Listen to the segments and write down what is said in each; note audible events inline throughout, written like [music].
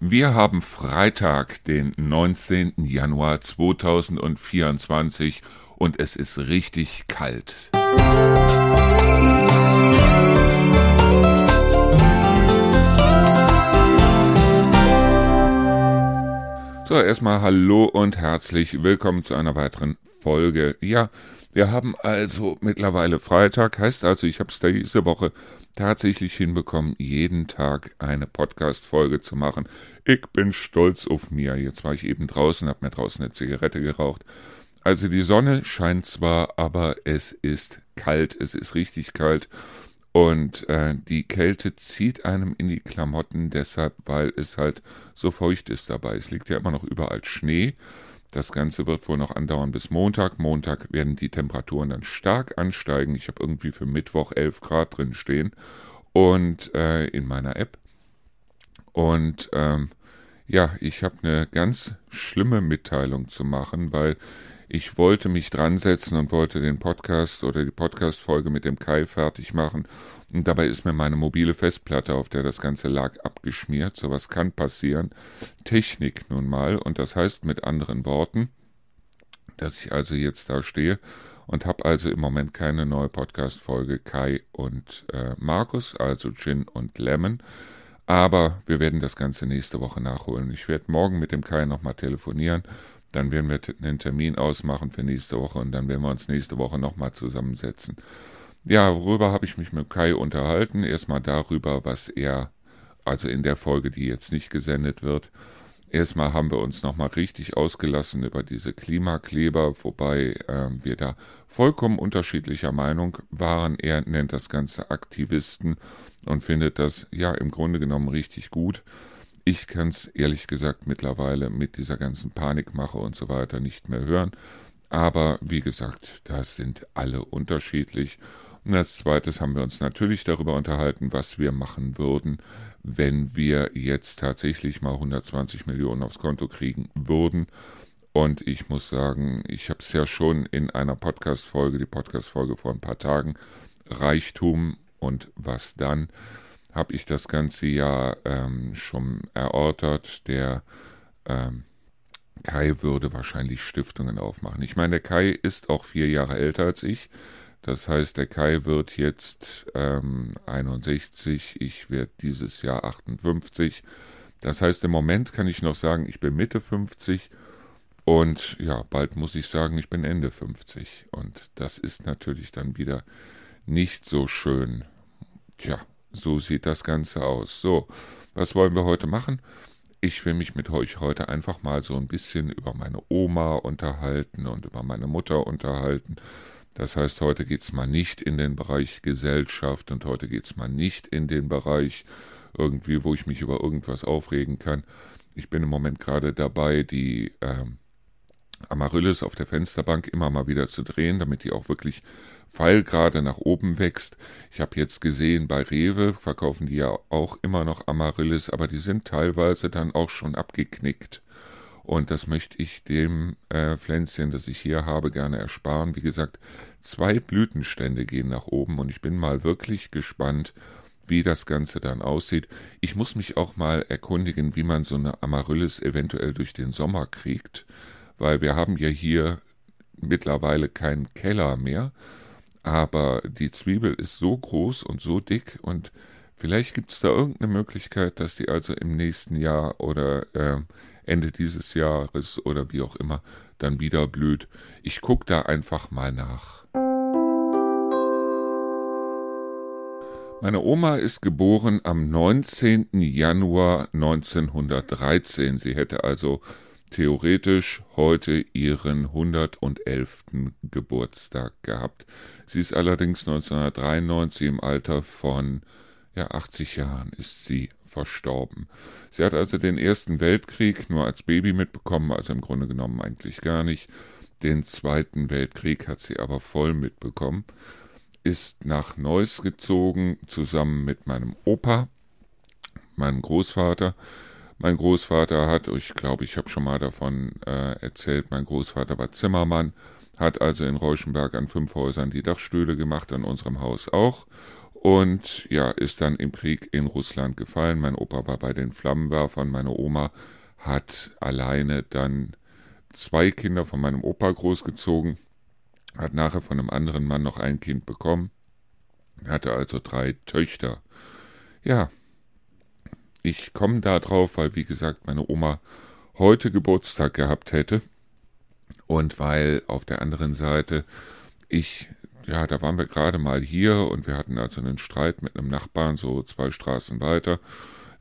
Wir haben Freitag, den 19. Januar 2024 und es ist richtig kalt. So, erstmal hallo und herzlich willkommen zu einer weiteren Folge. Ja, wir haben also mittlerweile Freitag, heißt also, ich habe es diese Woche tatsächlich hinbekommen, jeden Tag eine Podcast-Folge zu machen. Ich bin stolz auf mir. Jetzt war ich eben draußen, habe mir draußen eine Zigarette geraucht. Also die Sonne scheint zwar, aber es ist kalt, es ist richtig kalt. Und äh, die Kälte zieht einem in die Klamotten deshalb, weil es halt so feucht ist dabei. Es liegt ja immer noch überall Schnee. Das Ganze wird wohl noch andauern bis Montag. Montag werden die Temperaturen dann stark ansteigen. Ich habe irgendwie für Mittwoch 11 Grad drin stehen und äh, in meiner App. Und ähm, ja, ich habe eine ganz schlimme Mitteilung zu machen, weil ich wollte mich dran setzen und wollte den Podcast oder die Podcast-Folge mit dem Kai fertig machen. Und dabei ist mir meine mobile Festplatte, auf der das Ganze lag, abgeschmiert. Sowas kann passieren. Technik nun mal. Und das heißt mit anderen Worten, dass ich also jetzt da stehe und habe also im Moment keine neue Podcast-Folge Kai und äh, Markus, also Gin und Lemon. Aber wir werden das Ganze nächste Woche nachholen. Ich werde morgen mit dem Kai nochmal telefonieren dann werden wir einen Termin ausmachen für nächste Woche und dann werden wir uns nächste Woche nochmal zusammensetzen. Ja, worüber habe ich mich mit Kai unterhalten? Erstmal darüber, was er, also in der Folge, die jetzt nicht gesendet wird, erstmal haben wir uns nochmal richtig ausgelassen über diese Klimakleber, wobei äh, wir da vollkommen unterschiedlicher Meinung waren. Er nennt das Ganze Aktivisten und findet das ja im Grunde genommen richtig gut. Ich kann es ehrlich gesagt mittlerweile mit dieser ganzen Panikmache und so weiter nicht mehr hören. Aber wie gesagt, das sind alle unterschiedlich. Und als zweites haben wir uns natürlich darüber unterhalten, was wir machen würden, wenn wir jetzt tatsächlich mal 120 Millionen aufs Konto kriegen würden. Und ich muss sagen, ich habe es ja schon in einer Podcast-Folge, die Podcast-Folge vor ein paar Tagen, Reichtum und was dann habe ich das ganze ja ähm, schon erörtert. Der ähm, Kai würde wahrscheinlich Stiftungen aufmachen. Ich meine, der Kai ist auch vier Jahre älter als ich. Das heißt, der Kai wird jetzt ähm, 61, ich werde dieses Jahr 58. Das heißt, im Moment kann ich noch sagen, ich bin Mitte 50 und ja, bald muss ich sagen, ich bin Ende 50. Und das ist natürlich dann wieder nicht so schön. Tja, so sieht das Ganze aus. So, was wollen wir heute machen? Ich will mich mit euch heute einfach mal so ein bisschen über meine Oma unterhalten und über meine Mutter unterhalten. Das heißt, heute geht es mal nicht in den Bereich Gesellschaft und heute geht es mal nicht in den Bereich irgendwie, wo ich mich über irgendwas aufregen kann. Ich bin im Moment gerade dabei, die äh, Amaryllis auf der Fensterbank immer mal wieder zu drehen, damit die auch wirklich Pfeilgrade nach oben wächst. Ich habe jetzt gesehen, bei Rewe verkaufen die ja auch immer noch Amaryllis, aber die sind teilweise dann auch schon abgeknickt. Und das möchte ich dem äh, Pflänzchen, das ich hier habe, gerne ersparen. Wie gesagt, zwei Blütenstände gehen nach oben und ich bin mal wirklich gespannt, wie das Ganze dann aussieht. Ich muss mich auch mal erkundigen, wie man so eine Amaryllis eventuell durch den Sommer kriegt, weil wir haben ja hier mittlerweile keinen Keller mehr, aber die Zwiebel ist so groß und so dick und vielleicht gibt es da irgendeine Möglichkeit, dass die also im nächsten Jahr oder äh, Ende dieses Jahres oder wie auch immer dann wieder blüht. Ich gucke da einfach mal nach. Meine Oma ist geboren am 19. Januar 1913. Sie hätte also theoretisch heute ihren 111. Geburtstag gehabt. Sie ist allerdings 1993 im Alter von ja, 80 Jahren ist sie verstorben. Sie hat also den Ersten Weltkrieg nur als Baby mitbekommen, also im Grunde genommen eigentlich gar nicht. Den Zweiten Weltkrieg hat sie aber voll mitbekommen, ist nach Neuss gezogen, zusammen mit meinem Opa, meinem Großvater, mein Großvater hat, ich glaube, ich habe schon mal davon äh, erzählt, mein Großvater war Zimmermann, hat also in Reuschenberg an fünf Häusern die Dachstühle gemacht, an unserem Haus auch. Und ja, ist dann im Krieg in Russland gefallen. Mein Opa war bei den Flammenwerfern, meine Oma hat alleine dann zwei Kinder von meinem Opa großgezogen, hat nachher von einem anderen Mann noch ein Kind bekommen, hatte also drei Töchter. Ja, ich komme da drauf, weil wie gesagt meine Oma heute Geburtstag gehabt hätte und weil auf der anderen Seite ich ja, da waren wir gerade mal hier und wir hatten also einen Streit mit einem Nachbarn, so zwei Straßen weiter,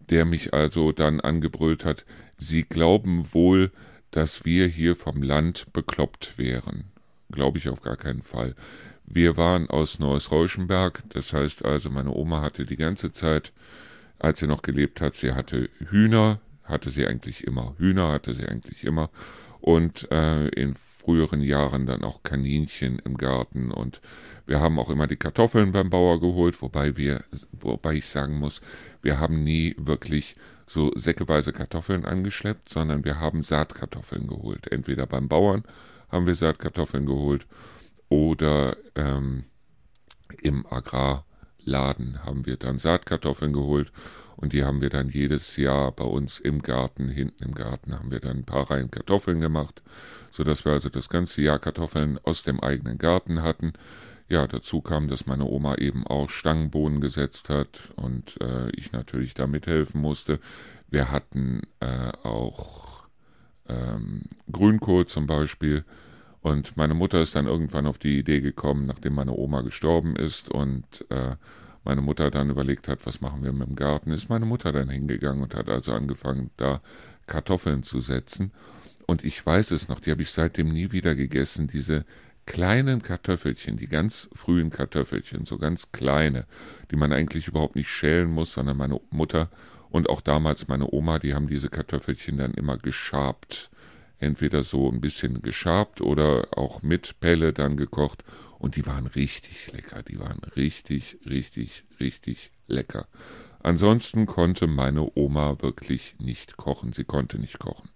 der mich also dann angebrüllt hat, Sie glauben wohl, dass wir hier vom Land bekloppt wären. Glaube ich auf gar keinen Fall. Wir waren aus Neues Reuschenberg, das heißt also, meine Oma hatte die ganze Zeit, als sie noch gelebt hat, sie hatte Hühner, hatte sie eigentlich immer, Hühner hatte sie eigentlich immer und äh, in früheren Jahren dann auch Kaninchen im Garten und wir haben auch immer die Kartoffeln beim Bauer geholt, wobei wir, wobei ich sagen muss, wir haben nie wirklich so säckeweise Kartoffeln angeschleppt, sondern wir haben Saatkartoffeln geholt. Entweder beim Bauern haben wir Saatkartoffeln geholt oder ähm, im Agrarladen haben wir dann Saatkartoffeln geholt und die haben wir dann jedes Jahr bei uns im Garten, hinten im Garten, haben wir dann ein paar Reihen Kartoffeln gemacht, sodass wir also das ganze Jahr Kartoffeln aus dem eigenen Garten hatten. Ja, dazu kam, dass meine Oma eben auch Stangenbohnen gesetzt hat und äh, ich natürlich da mithelfen musste. Wir hatten äh, auch ähm, Grünkohl zum Beispiel. Und meine Mutter ist dann irgendwann auf die Idee gekommen, nachdem meine Oma gestorben ist und äh, meine Mutter dann überlegt hat, was machen wir mit dem Garten, ist meine Mutter dann hingegangen und hat also angefangen, da Kartoffeln zu setzen. Und ich weiß es noch, die habe ich seitdem nie wieder gegessen, diese kleinen Kartoffelchen, die ganz frühen Kartoffelchen, so ganz kleine, die man eigentlich überhaupt nicht schälen muss, sondern meine Mutter und auch damals meine Oma, die haben diese Kartoffelchen dann immer geschabt. Entweder so ein bisschen geschabt oder auch mit Pelle dann gekocht und die waren richtig lecker. Die waren richtig, richtig, richtig lecker. Ansonsten konnte meine Oma wirklich nicht kochen. Sie konnte nicht kochen.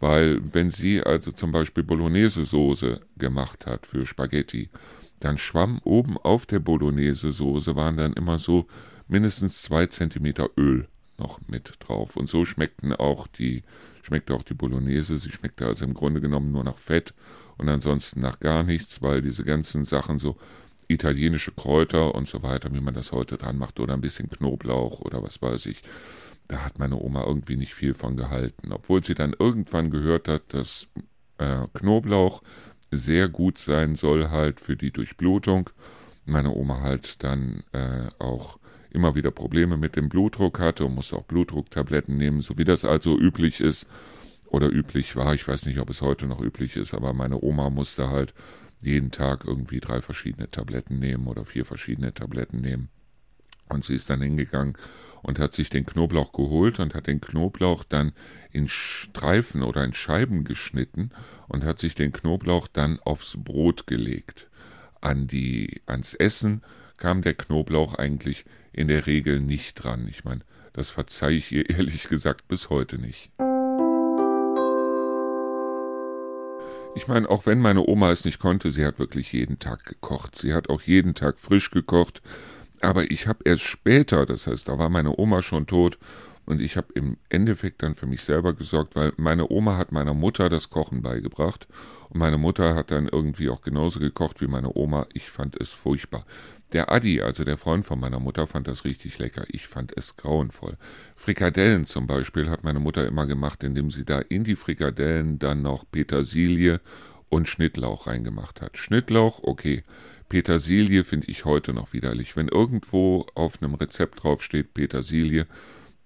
Weil wenn sie also zum Beispiel Bolognese-Soße gemacht hat für Spaghetti, dann schwamm oben auf der Bolognese-Soße waren dann immer so mindestens zwei Zentimeter Öl noch mit drauf. Und so schmeckten auch die, schmeckte auch die Bolognese. Sie schmeckte also im Grunde genommen nur nach Fett und ansonsten nach gar nichts, weil diese ganzen Sachen so italienische Kräuter und so weiter, wie man das heute dran macht, oder ein bisschen Knoblauch oder was weiß ich, da hat meine Oma irgendwie nicht viel von gehalten. Obwohl sie dann irgendwann gehört hat, dass äh, Knoblauch sehr gut sein soll halt für die Durchblutung. Meine Oma halt dann äh, auch immer wieder Probleme mit dem Blutdruck hatte und musste auch Blutdrucktabletten nehmen, so wie das also üblich ist oder üblich war. Ich weiß nicht, ob es heute noch üblich ist, aber meine Oma musste halt jeden Tag irgendwie drei verschiedene Tabletten nehmen oder vier verschiedene Tabletten nehmen. Und sie ist dann hingegangen und hat sich den Knoblauch geholt und hat den Knoblauch dann in Streifen oder in Scheiben geschnitten und hat sich den Knoblauch dann aufs Brot gelegt. An die, ans Essen kam der Knoblauch eigentlich in der Regel nicht dran. Ich meine, das verzeihe ich ihr [laughs] ehrlich gesagt bis heute nicht. Ich meine, auch wenn meine Oma es nicht konnte, sie hat wirklich jeden Tag gekocht. Sie hat auch jeden Tag frisch gekocht. Aber ich habe erst später, das heißt, da war meine Oma schon tot und ich habe im Endeffekt dann für mich selber gesorgt, weil meine Oma hat meiner Mutter das Kochen beigebracht und meine Mutter hat dann irgendwie auch genauso gekocht wie meine Oma. Ich fand es furchtbar. Der Adi, also der Freund von meiner Mutter, fand das richtig lecker. Ich fand es grauenvoll. Frikadellen zum Beispiel hat meine Mutter immer gemacht, indem sie da in die Frikadellen dann noch Petersilie und Schnittlauch reingemacht hat. Schnittlauch, okay. Petersilie finde ich heute noch widerlich. Wenn irgendwo auf einem Rezept draufsteht Petersilie,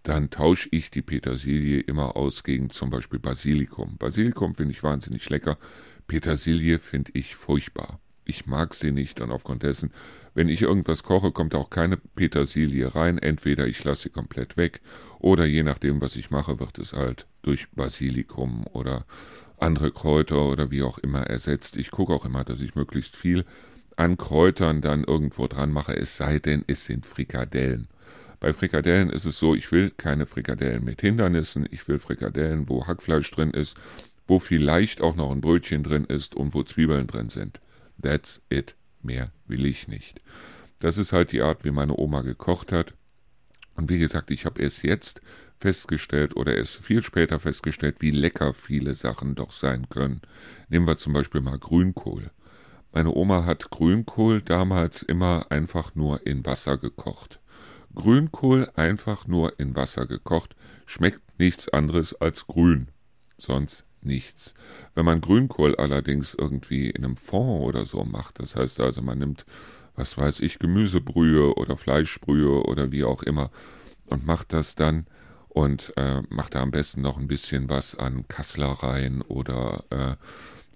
dann tausche ich die Petersilie immer aus gegen zum Beispiel Basilikum. Basilikum finde ich wahnsinnig lecker. Petersilie finde ich furchtbar. Ich mag sie nicht und aufgrund dessen wenn ich irgendwas koche, kommt auch keine Petersilie rein. Entweder ich lasse sie komplett weg oder je nachdem, was ich mache, wird es halt durch Basilikum oder andere Kräuter oder wie auch immer ersetzt. Ich gucke auch immer, dass ich möglichst viel an Kräutern dann irgendwo dran mache, es sei denn, es sind Frikadellen. Bei Frikadellen ist es so, ich will keine Frikadellen mit Hindernissen, ich will Frikadellen, wo Hackfleisch drin ist, wo vielleicht auch noch ein Brötchen drin ist und wo Zwiebeln drin sind. That's it. Mehr will ich nicht. das ist halt die Art, wie meine Oma gekocht hat. Und wie gesagt, ich habe erst jetzt festgestellt oder erst viel später festgestellt, wie lecker viele Sachen doch sein können. Nehmen wir zum Beispiel mal Grünkohl. Meine Oma hat Grünkohl damals immer einfach nur in Wasser gekocht. Grünkohl einfach nur in Wasser gekocht, schmeckt nichts anderes als grün. Sonst nichts. Wenn man Grünkohl allerdings irgendwie in einem Fond oder so macht, das heißt also, man nimmt, was weiß ich, Gemüsebrühe oder Fleischbrühe oder wie auch immer und macht das dann und äh, macht da am besten noch ein bisschen was an Kassler rein oder äh,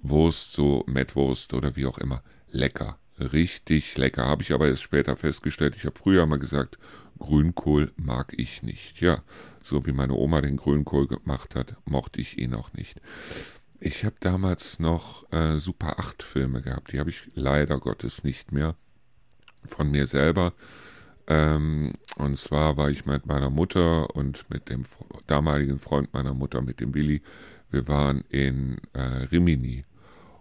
Wurst, so Mettwurst oder wie auch immer. Lecker, richtig lecker. Habe ich aber erst später festgestellt. Ich habe früher mal gesagt, Grünkohl mag ich nicht. Ja, so wie meine Oma den Grünkohl gemacht hat, mochte ich ihn auch nicht. Ich habe damals noch äh, Super 8 Filme gehabt. Die habe ich leider Gottes nicht mehr von mir selber. Ähm, und zwar war ich mit meiner Mutter und mit dem damaligen Freund meiner Mutter, mit dem Willi, wir waren in äh, Rimini.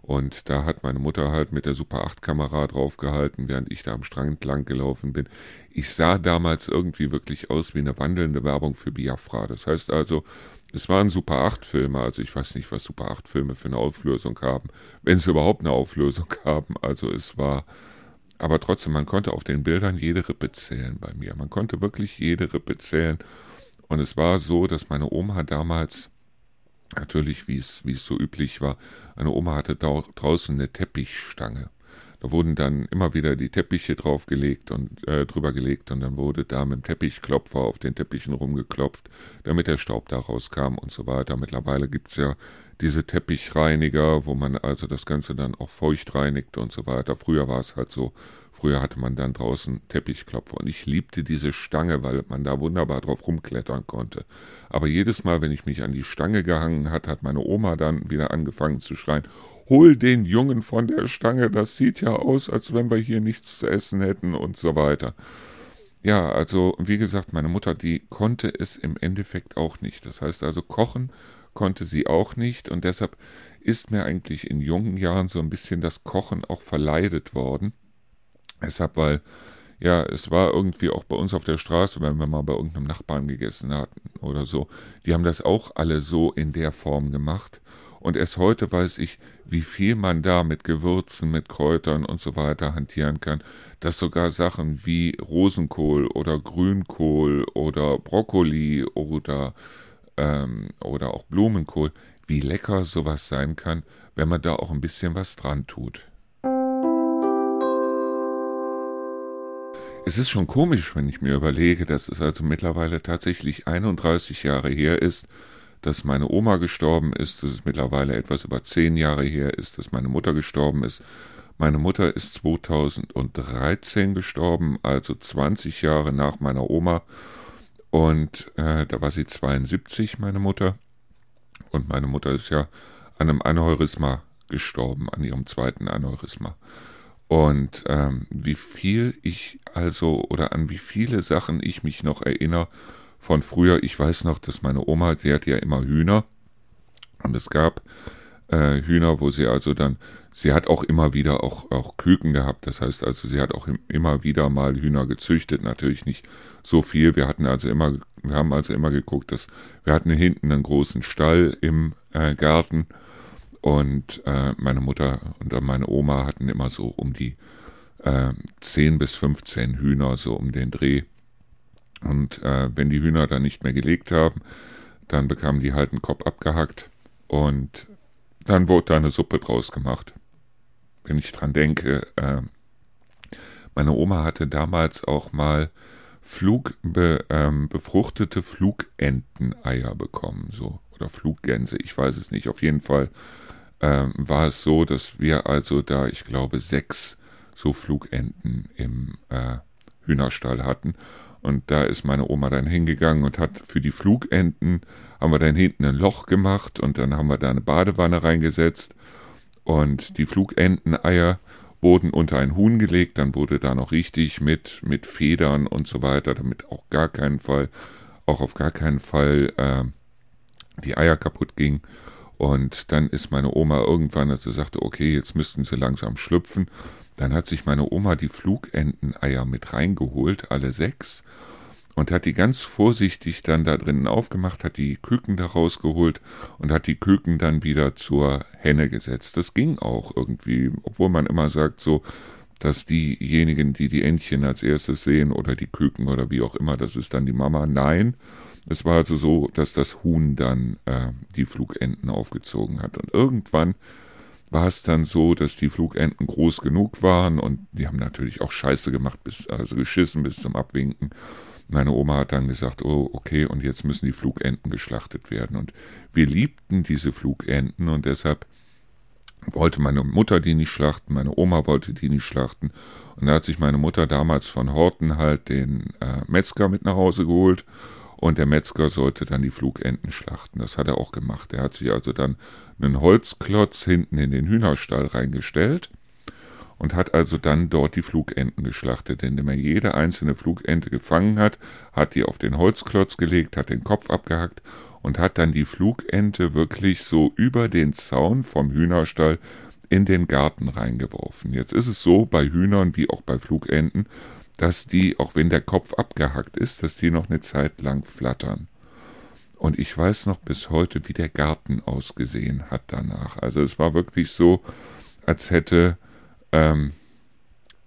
Und da hat meine Mutter halt mit der Super 8 Kamera draufgehalten, während ich da am Strand lang gelaufen bin. Ich sah damals irgendwie wirklich aus wie eine wandelnde Werbung für Biafra. Das heißt also, es waren Super 8 Filme, also ich weiß nicht, was Super 8 Filme für eine Auflösung haben, wenn sie überhaupt eine Auflösung [laughs] haben. Also es war aber trotzdem, man konnte auf den Bildern jede Rippe zählen bei mir. Man konnte wirklich jede Rippe zählen. Und es war so, dass meine Oma damals, natürlich wie es, wie es so üblich war, eine Oma hatte draußen eine Teppichstange. Da wurden dann immer wieder die Teppiche draufgelegt und äh, drüber gelegt und dann wurde da mit dem Teppichklopfer auf den Teppichen rumgeklopft, damit der Staub da rauskam und so weiter. Mittlerweile gibt es ja diese Teppichreiniger, wo man also das Ganze dann auch feucht reinigt und so weiter. Früher war es halt so, früher hatte man dann draußen Teppichklopfer und ich liebte diese Stange, weil man da wunderbar drauf rumklettern konnte. Aber jedes Mal, wenn ich mich an die Stange gehangen hat, hat meine Oma dann wieder angefangen zu schreien, hol den Jungen von der Stange, das sieht ja aus, als wenn wir hier nichts zu essen hätten und so weiter. Ja, also wie gesagt, meine Mutter, die konnte es im Endeffekt auch nicht. Das heißt also, kochen konnte sie auch nicht und deshalb ist mir eigentlich in jungen Jahren so ein bisschen das Kochen auch verleidet worden. Deshalb, weil ja, es war irgendwie auch bei uns auf der Straße, wenn wir mal bei irgendeinem Nachbarn gegessen hatten oder so, die haben das auch alle so in der Form gemacht. Und erst heute weiß ich, wie viel man da mit Gewürzen, mit Kräutern und so weiter hantieren kann, dass sogar Sachen wie Rosenkohl oder Grünkohl oder Brokkoli oder ähm, oder auch Blumenkohl, wie lecker sowas sein kann, wenn man da auch ein bisschen was dran tut. Es ist schon komisch, wenn ich mir überlege, dass es also mittlerweile tatsächlich 31 Jahre her ist, dass meine Oma gestorben ist, dass es mittlerweile etwas über 10 Jahre her ist, dass meine Mutter gestorben ist. Meine Mutter ist 2013 gestorben, also 20 Jahre nach meiner Oma. Und äh, da war sie 72, meine Mutter. Und meine Mutter ist ja an einem Aneurysma gestorben, an ihrem zweiten Aneurysma. Und ähm, wie viel ich also oder an wie viele Sachen ich mich noch erinnere von früher. Ich weiß noch, dass meine Oma, die hatte ja immer Hühner. Und es gab äh, Hühner, wo sie also dann, sie hat auch immer wieder auch, auch Küken gehabt. Das heißt also, sie hat auch immer wieder mal Hühner gezüchtet. Natürlich nicht so viel. Wir hatten also immer, wir haben also immer geguckt, dass wir hatten hinten einen großen Stall im äh, Garten und äh, meine Mutter und meine Oma hatten immer so um die äh, 10 bis 15 Hühner, so um den Dreh. Und äh, wenn die Hühner dann nicht mehr gelegt haben, dann bekamen die halt einen Kopf abgehackt und dann wurde da eine Suppe draus gemacht. Wenn ich dran denke, äh, meine Oma hatte damals auch mal Flug, be, ähm, befruchtete Flugenteneier bekommen, so oder Fluggänse, ich weiß es nicht. Auf jeden Fall ähm, war es so, dass wir also da, ich glaube, sechs so Flugenten im äh, Hühnerstall hatten. Und da ist meine Oma dann hingegangen und hat für die Flugenten, haben wir dann hinten ein Loch gemacht und dann haben wir da eine Badewanne reingesetzt und die Flugenteneier wurden unter ein Huhn gelegt, dann wurde da noch richtig mit, mit Federn und so weiter, damit auch gar keinen Fall, auch auf gar keinen Fall äh, die Eier kaputt gingen. Und dann ist meine Oma irgendwann, als sie sagte, okay, jetzt müssten sie langsam schlüpfen, Dann hat sich meine Oma die Flugenteneier mit reingeholt, alle sechs, und hat die ganz vorsichtig dann da drinnen aufgemacht, hat die Küken da rausgeholt und hat die Küken dann wieder zur Henne gesetzt. Das ging auch irgendwie, obwohl man immer sagt so, dass diejenigen, die die Entchen als erstes sehen oder die Küken oder wie auch immer, das ist dann die Mama. Nein, es war also so, dass das Huhn dann äh, die Flugenten aufgezogen hat. Und irgendwann war es dann so, dass die Flugenten groß genug waren und die haben natürlich auch Scheiße gemacht, bis, also geschissen bis zum Abwinken. Meine Oma hat dann gesagt, oh, okay, und jetzt müssen die Flugenten geschlachtet werden. Und wir liebten diese Flugenten und deshalb wollte meine Mutter die nicht schlachten, meine Oma wollte die nicht schlachten. Und da hat sich meine Mutter damals von Horten halt den äh, Metzger mit nach Hause geholt und der Metzger sollte dann die Flugenten schlachten. Das hat er auch gemacht. Er hat sich also dann einen Holzklotz hinten in den Hühnerstall reingestellt und hat also dann dort die Flugenten geschlachtet, indem er jede einzelne Flugente gefangen hat, hat die auf den Holzklotz gelegt, hat den Kopf abgehackt und hat dann die Flugente wirklich so über den Zaun vom Hühnerstall in den Garten reingeworfen. Jetzt ist es so bei Hühnern wie auch bei Flugenten, dass die, auch wenn der Kopf abgehackt ist, dass die noch eine Zeit lang flattern. Und ich weiß noch bis heute, wie der Garten ausgesehen hat danach. Also es war wirklich so, als hätte ähm,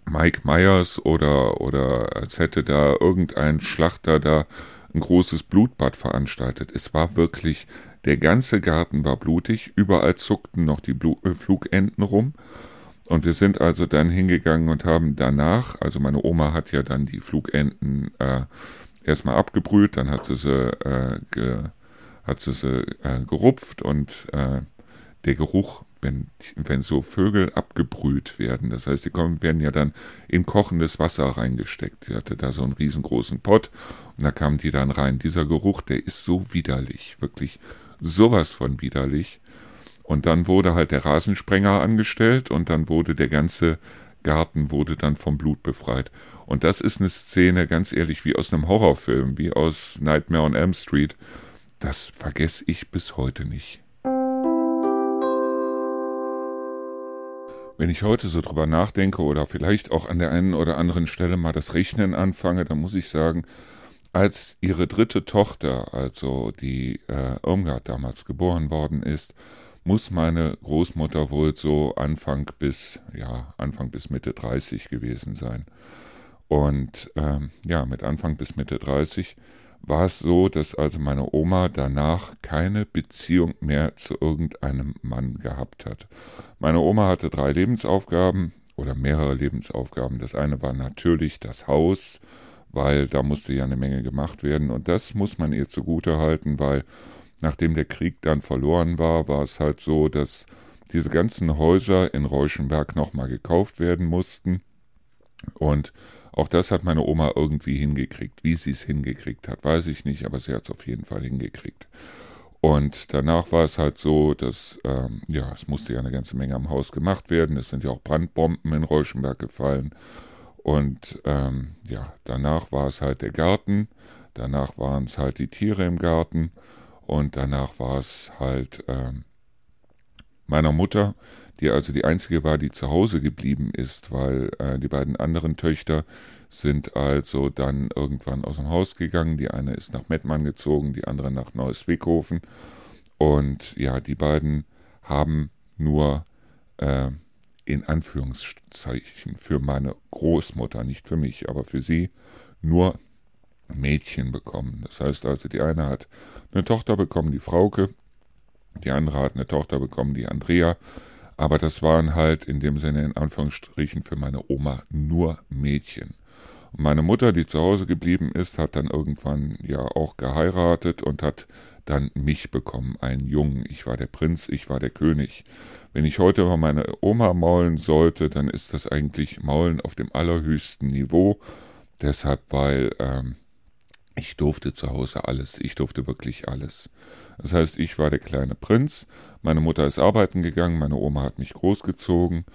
Mike Myers oder, oder als hätte da irgendein Schlachter da ein großes Blutbad veranstaltet. Es war wirklich, der ganze Garten war blutig, überall zuckten noch die Blu äh, Flugenten rum. Und wir sind also dann hingegangen und haben danach, also meine Oma hat ja dann die Flugenten äh, erstmal abgebrüht, dann hat sie sie, äh, ge, hat sie, sie äh, gerupft und äh, der Geruch wenn, wenn so Vögel abgebrüht werden. Das heißt, die kommen, werden ja dann in kochendes Wasser reingesteckt. Sie hatte da so einen riesengroßen Pott und da kamen die dann rein. Dieser Geruch, der ist so widerlich, wirklich sowas von widerlich. Und dann wurde halt der Rasensprenger angestellt und dann wurde der ganze Garten wurde dann vom Blut befreit. Und das ist eine Szene, ganz ehrlich, wie aus einem Horrorfilm, wie aus Nightmare on Elm Street. Das vergesse ich bis heute nicht. Wenn ich heute so drüber nachdenke oder vielleicht auch an der einen oder anderen Stelle mal das Rechnen anfange, dann muss ich sagen, als ihre dritte Tochter, also die äh, Irmgard damals geboren worden ist, muss meine Großmutter wohl so Anfang bis, ja, Anfang bis Mitte 30 gewesen sein. Und ähm, ja, mit Anfang bis Mitte 30 war es so, dass also meine Oma danach keine Beziehung mehr zu irgendeinem Mann gehabt hat. Meine Oma hatte drei Lebensaufgaben oder mehrere Lebensaufgaben. Das eine war natürlich das Haus, weil da musste ja eine Menge gemacht werden und das muss man ihr zugute halten, weil nachdem der Krieg dann verloren war, war es halt so, dass diese ganzen Häuser in Reuschenberg nochmal gekauft werden mussten und auch das hat meine Oma irgendwie hingekriegt. Wie sie es hingekriegt hat, weiß ich nicht, aber sie hat es auf jeden Fall hingekriegt. Und danach war es halt so, dass, ähm, ja, es musste ja eine ganze Menge am Haus gemacht werden. Es sind ja auch Brandbomben in Reuschenberg gefallen. Und ähm, ja, danach war es halt der Garten. Danach waren es halt die Tiere im Garten. Und danach war es halt ähm, meiner Mutter, die also die einzige war, die zu Hause geblieben ist, weil äh, die beiden anderen Töchter sind also dann irgendwann aus dem Haus gegangen. Die eine ist nach Mettmann gezogen, die andere nach Neuss-Wickhofen. Und ja, die beiden haben nur äh, in Anführungszeichen für meine Großmutter, nicht für mich, aber für sie, nur Mädchen bekommen. Das heißt also, die eine hat eine Tochter bekommen, die Frauke, die andere hat eine Tochter bekommen, die Andrea. Aber das waren halt in dem Sinne in Anführungsstrichen für meine Oma nur Mädchen. Und meine Mutter, die zu Hause geblieben ist, hat dann irgendwann ja auch geheiratet und hat dann mich bekommen, einen Jungen. Ich war der Prinz, ich war der König. Wenn ich heute mal meine Oma maulen sollte, dann ist das eigentlich Maulen auf dem allerhöchsten Niveau. Deshalb, weil ähm, ich durfte zu Hause alles. Ich durfte wirklich alles. Das heißt, ich war der kleine Prinz. Meine Mutter ist arbeiten gegangen. Meine Oma hat mich großgezogen.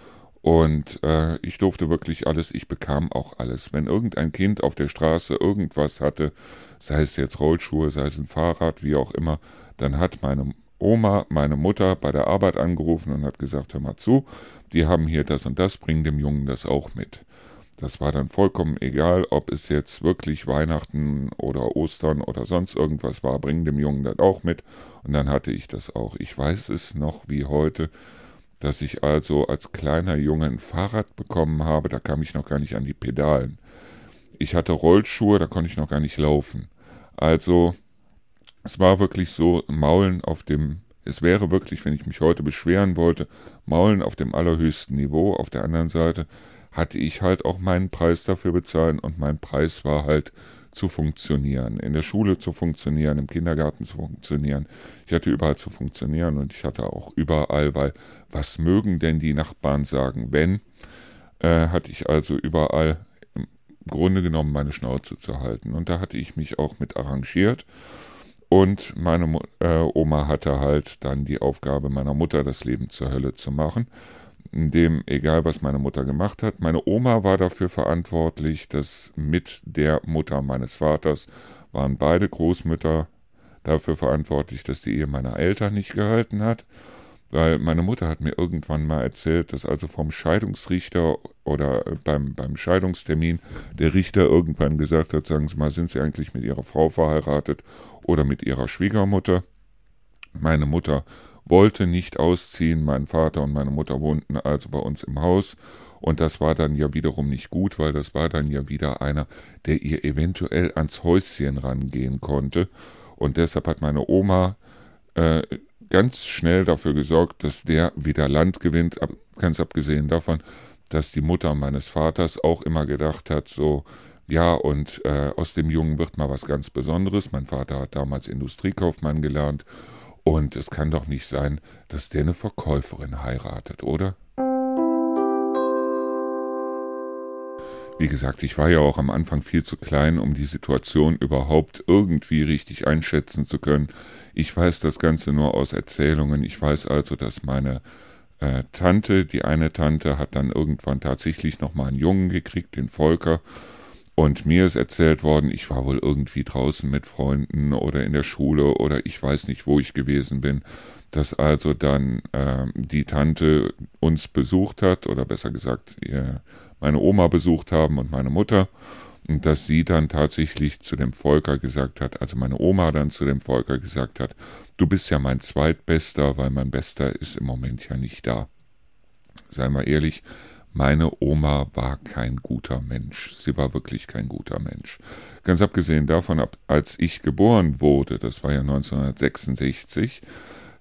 Und äh, ich durfte wirklich alles. Ich bekam auch alles. Wenn irgendein Kind auf der Straße irgendwas hatte, sei es jetzt Rollschuhe, sei es ein Fahrrad, wie auch immer, dann hat meine Oma, meine Mutter, bei der Arbeit angerufen und hat gesagt, hör mal zu, die haben hier das und das, bring dem Jungen das auch mit. Das war dann vollkommen egal, ob es jetzt wirklich Weihnachten oder Ostern oder sonst irgendwas war, bring dem Jungen das auch mit. Und dann hatte ich das auch. Ich weiß es noch wie heute, dass ich also als kleiner Junge ein Fahrrad bekommen habe, da kam ich noch gar nicht an die Pedalen. Ich hatte Rollschuhe, da konnte ich noch gar nicht laufen. Also es war wirklich so, Maulen auf dem, es wäre wirklich, wenn ich mich heute beschweren wollte, Maulen auf dem allerhöchsten Niveau. Auf der anderen Seite hatte ich halt auch meinen Preis dafür bezahlen und mein Preis war halt zu funktionieren, in der Schule zu funktionieren, im Kindergarten zu funktionieren. Ich hatte überall zu funktionieren und ich hatte auch überall, weil was mögen denn die Nachbarn sagen, wenn, äh, hatte ich also überall im Grunde genommen meine Schnauze zu halten. Und da hatte ich mich auch mit arrangiert. Und meine äh, Oma hatte halt dann die Aufgabe meiner Mutter, das Leben zur Hölle zu machen, indem, egal was meine Mutter gemacht hat, meine Oma war dafür verantwortlich, dass mit der Mutter meines Vaters waren beide Großmütter dafür verantwortlich, dass die Ehe meiner Eltern nicht gehalten hat. Weil meine Mutter hat mir irgendwann mal erzählt, dass also vom Scheidungsrichter oder beim, beim Scheidungstermin der Richter irgendwann gesagt hat, sagen Sie mal, sind Sie eigentlich mit Ihrer Frau verheiratet oder mit Ihrer Schwiegermutter? Meine Mutter wollte nicht ausziehen, mein Vater und meine Mutter wohnten also bei uns im Haus und das war dann ja wiederum nicht gut, weil das war dann ja wieder einer, der ihr eventuell ans Häuschen rangehen konnte. Und deshalb hat meine Oma äh, ganz schnell dafür gesorgt, dass der wieder Land gewinnt, ab, ganz abgesehen davon, dass die Mutter meines Vaters auch immer gedacht hat, so, ja, und äh, aus dem Jungen wird mal was ganz Besonderes. Mein Vater hat damals Industriekaufmann gelernt und es kann doch nicht sein, dass der eine Verkäuferin heiratet, oder? Wie gesagt, ich war ja auch am Anfang viel zu klein, um die Situation überhaupt irgendwie richtig einschätzen zu können. Ich weiß das Ganze nur aus Erzählungen. Ich weiß also, dass meine äh, Tante, die eine Tante, hat dann irgendwann tatsächlich nochmal einen Jungen gekriegt, den Volker. Und mir ist erzählt worden, ich war wohl irgendwie draußen mit Freunden oder in der Schule oder ich weiß nicht, wo ich gewesen bin, dass also dann äh, die Tante uns besucht hat oder besser gesagt ihr meine Oma besucht haben und meine Mutter. Und dass sie dann tatsächlich zu dem Volker gesagt hat, also meine Oma dann zu dem Volker gesagt hat, du bist ja mein Zweitbester, weil mein Bester ist im Moment ja nicht da. Seien wir ehrlich, meine Oma war kein guter Mensch. Sie war wirklich kein guter Mensch. Ganz abgesehen davon, als ich geboren wurde, das war ja 1966,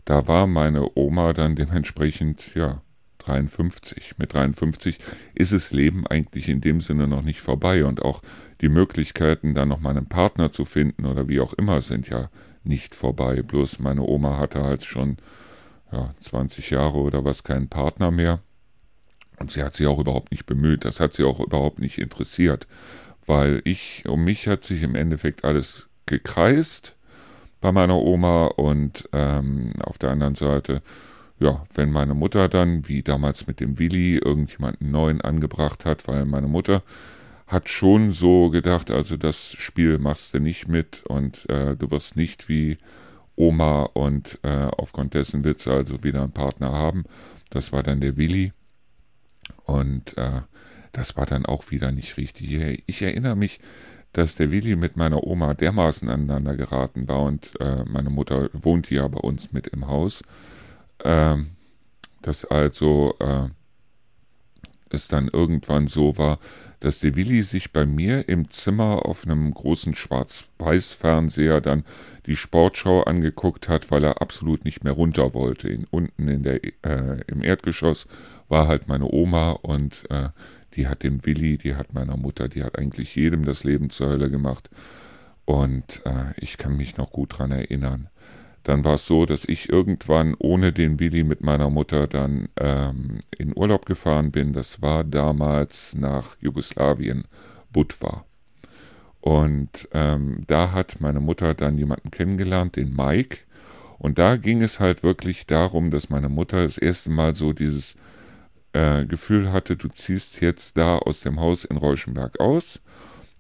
da war meine Oma dann dementsprechend, ja, 53. Mit 53 ist das Leben eigentlich in dem Sinne noch nicht vorbei und auch die Möglichkeiten, dann noch mal einen Partner zu finden oder wie auch immer, sind ja nicht vorbei. Bloß meine Oma hatte halt schon ja, 20 Jahre oder was keinen Partner mehr. Und sie hat sich auch überhaupt nicht bemüht. Das hat sie auch überhaupt nicht interessiert. Weil ich, um mich hat sich im Endeffekt alles gekreist bei meiner Oma und ähm, auf der anderen Seite ja, wenn meine Mutter dann, wie damals mit dem Willi, irgendjemanden neuen angebracht hat, weil meine Mutter hat schon so gedacht, also das Spiel machst du nicht mit und äh, du wirst nicht wie Oma und äh, aufgrund dessen wird sie also wieder einen Partner haben. Das war dann der Willi und äh, das war dann auch wieder nicht richtig. Ich erinnere mich, dass der Willi mit meiner Oma dermaßen aneinander geraten war und äh, meine Mutter wohnt ja bei uns mit im Haus ähm, dass also äh, es dann irgendwann so war, dass der Willi sich bei mir im Zimmer auf einem großen Schwarz-Weiß-Fernseher dann die Sportschau angeguckt hat, weil er absolut nicht mehr runter wollte. In, unten in der, äh, im Erdgeschoss war halt meine Oma und äh, die hat dem Willi, die hat meiner Mutter, die hat eigentlich jedem das Leben zur Hölle gemacht. Und äh, ich kann mich noch gut dran erinnern. Dann war es so, dass ich irgendwann ohne den Willi mit meiner Mutter dann ähm, in Urlaub gefahren bin. Das war damals nach Jugoslawien, Budva. Und ähm, da hat meine Mutter dann jemanden kennengelernt, den Mike. Und da ging es halt wirklich darum, dass meine Mutter das erste Mal so dieses äh, Gefühl hatte, du ziehst jetzt da aus dem Haus in Reuschenberg aus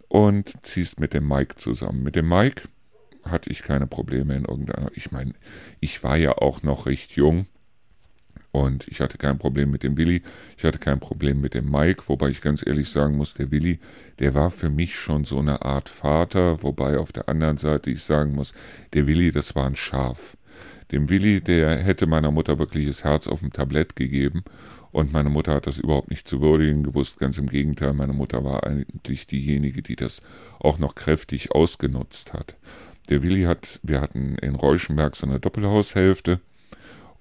und ziehst mit dem Mike zusammen. Mit dem Mike hatte ich keine Probleme in irgendeiner. Ich meine, ich war ja auch noch recht jung und ich hatte kein Problem mit dem Willi, ich hatte kein Problem mit dem Mike, wobei ich ganz ehrlich sagen muss, der Willi, der war für mich schon so eine Art Vater, wobei auf der anderen Seite ich sagen muss, der Willi, das war ein Schaf. Dem Willi, der hätte meiner Mutter wirklich das Herz auf dem Tablett gegeben und meine Mutter hat das überhaupt nicht zu würdigen gewusst, ganz im Gegenteil, meine Mutter war eigentlich diejenige, die das auch noch kräftig ausgenutzt hat. Der Willi hat, wir hatten in Reuschenberg so eine Doppelhaushälfte,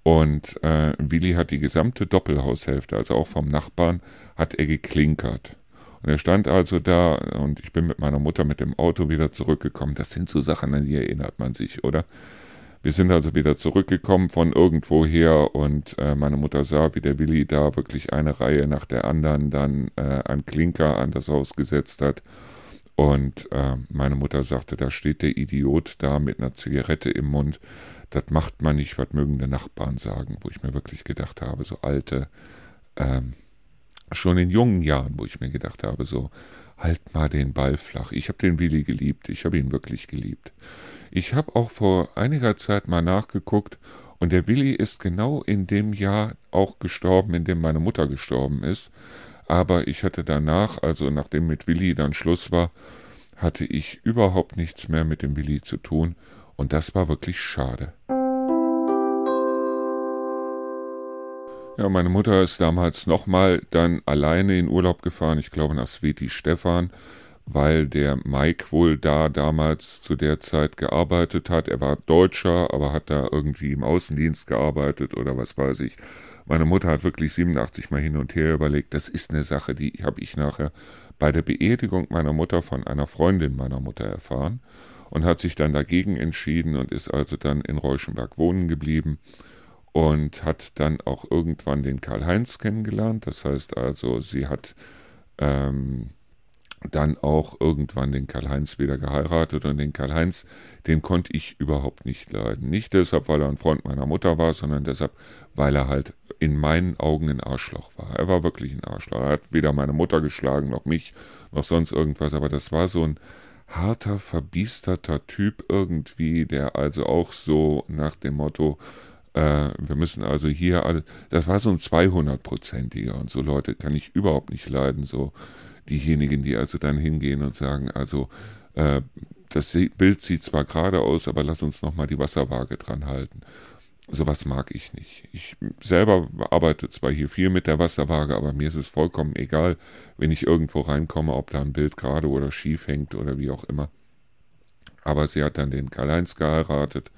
und äh, Willi hat die gesamte Doppelhaushälfte, also auch vom Nachbarn, hat er geklinkert. Und er stand also da und ich bin mit meiner Mutter mit dem Auto wieder zurückgekommen. Das sind so Sachen, an die erinnert man sich, oder? Wir sind also wieder zurückgekommen von irgendwo her und äh, meine Mutter sah, wie der Willi da wirklich eine Reihe nach der anderen dann äh, an Klinker an das Haus gesetzt hat. Und äh, meine Mutter sagte, da steht der Idiot da mit einer Zigarette im Mund das macht man nicht, was mögen die Nachbarn sagen, wo ich mir wirklich gedacht habe, so alte, ähm, schon in jungen Jahren, wo ich mir gedacht habe, so, halt mal den Ball flach. Ich habe den Willi geliebt, ich habe ihn wirklich geliebt. Ich habe auch vor einiger Zeit mal nachgeguckt und der Willi ist genau in dem Jahr auch gestorben, in dem meine Mutter gestorben ist. Aber ich hatte danach, also nachdem mit Willi dann Schluss war, hatte ich überhaupt nichts mehr mit dem Willi zu tun und das war wirklich schade. Ja, meine Mutter ist damals nochmal dann alleine in Urlaub gefahren, ich glaube nach Sveti Stefan, weil der Mike wohl da damals zu der Zeit gearbeitet hat. Er war Deutscher, aber hat da irgendwie im Außendienst gearbeitet oder was weiß ich. Meine Mutter hat wirklich 87 Mal hin und her überlegt. Das ist eine Sache, die habe ich nachher bei der Beerdigung meiner Mutter von einer Freundin meiner Mutter erfahren und hat sich dann dagegen entschieden und ist also dann in Reuschenberg wohnen geblieben und hat dann auch irgendwann den Karl-Heinz kennengelernt. Das heißt also, sie hat ähm, dann auch irgendwann den Karl-Heinz wieder geheiratet und den Karl-Heinz, den konnte ich überhaupt nicht leiden. Nicht deshalb, weil er ein Freund meiner Mutter war, sondern deshalb, weil er halt in meinen Augen ein Arschloch war. Er war wirklich ein Arschloch. Er hat weder meine Mutter geschlagen, noch mich, noch sonst irgendwas, aber das war so ein harter, verbiesterter Typ irgendwie, der also auch so nach dem Motto, äh, wir müssen also hier alle, das war so ein 200-prozentiger und so Leute kann ich überhaupt nicht leiden, so diejenigen, die also dann hingehen und sagen, also äh, das Bild sieht zwar gerade aus, aber lass uns nochmal die Wasserwaage dran halten. Sowas mag ich nicht. Ich selber arbeite zwar hier viel mit der Wasserwaage, aber mir ist es vollkommen egal, wenn ich irgendwo reinkomme, ob da ein Bild gerade oder schief hängt oder wie auch immer. Aber sie hat dann den Karl-Heinz geheiratet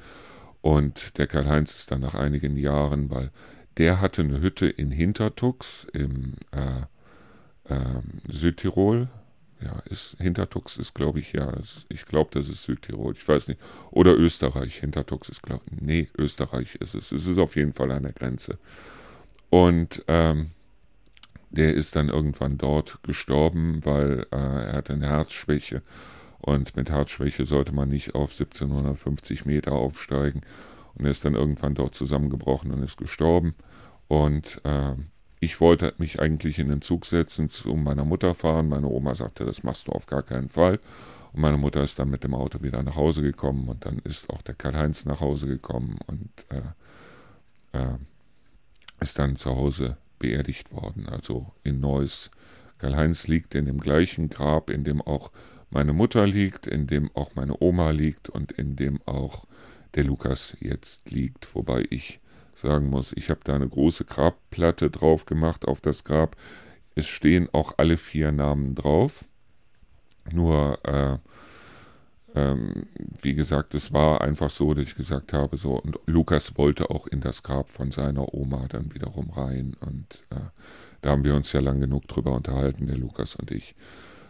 und der Karl-Heinz ist dann nach einigen Jahren, weil der hatte eine Hütte in Hintertux im äh, äh, Südtirol. Ja, ist Hintertux ist, glaube ich, ja, ist, ich glaube, das ist Südtirol. Ich weiß nicht. Oder Österreich. Hintertux ist, glaube ich, nee, Österreich ist es. Es ist auf jeden Fall an der Grenze. Und ähm, der ist dann irgendwann dort gestorben, weil äh, er hatte eine Herzschwäche und mit Herzschwäche sollte man nicht auf 1750 Meter aufsteigen. Und er ist dann irgendwann dort zusammengebrochen und ist gestorben. Und äh, ich wollte mich eigentlich in den Zug setzen, zu meiner Mutter fahren. Meine Oma sagte, das machst du auf gar keinen Fall. Und meine Mutter ist dann mit dem Auto wieder nach Hause gekommen und dann ist auch der Karl-Heinz nach Hause gekommen und äh, äh, ist dann zu Hause beerdigt worden, also in Neuss. Karl-Heinz liegt in dem gleichen Grab, in dem auch meine Mutter liegt, in dem auch meine Oma liegt und in dem auch der Lukas jetzt liegt. Wobei ich sagen muss, ich habe da eine große Grabplatte drauf gemacht auf das Grab. Es stehen auch alle vier Namen drauf. Nur, äh, ähm, wie gesagt, es war einfach so, dass ich gesagt habe, so, und Lukas wollte auch in das Grab von seiner Oma dann wiederum rein. Und äh, da haben wir uns ja lang genug drüber unterhalten, der Lukas und ich.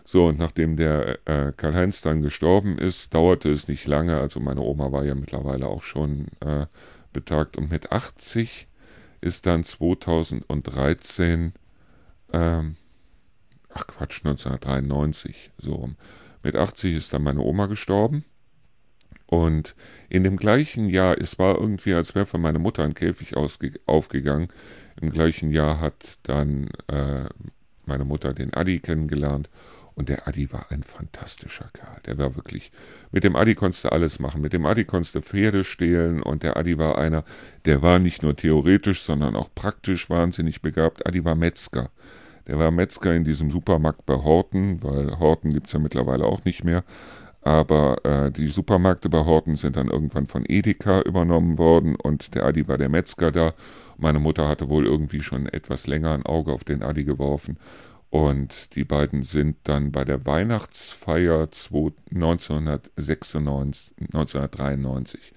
So, und nachdem der äh, Karl-Heinz dann gestorben ist, dauerte es nicht lange. Also meine Oma war ja mittlerweile auch schon äh, betagt. Und mit 80 ist dann 2013, ähm, ach Quatsch, 1993, so rum. Mit 80 ist dann meine Oma gestorben. Und in dem gleichen Jahr, es war irgendwie, als wäre für meine Mutter ein Käfig aufgegangen. Im gleichen Jahr hat dann äh, meine Mutter den Adi kennengelernt Und der Adi war ein fantastischer Kerl. Der war wirklich, mit dem Adi konntest du alles machen. Mit dem Adi konntest du Pferde stehlen und der Adi war einer, der war nicht nur theoretisch, sondern auch praktisch wahnsinnig begabt. Adi war Metzger. Der war Metzger in diesem Supermarkt bei Horten, weil Horten gibt es ja mittlerweile auch nicht mehr. Aber äh, die Supermärkte bei Horten sind dann irgendwann von Edeka übernommen worden und der Adi war der Metzger da. Meine Mutter hatte wohl irgendwie schon etwas länger ein Auge auf den Adi geworfen und die beiden sind dann bei der Weihnachtsfeier 1996, 1993.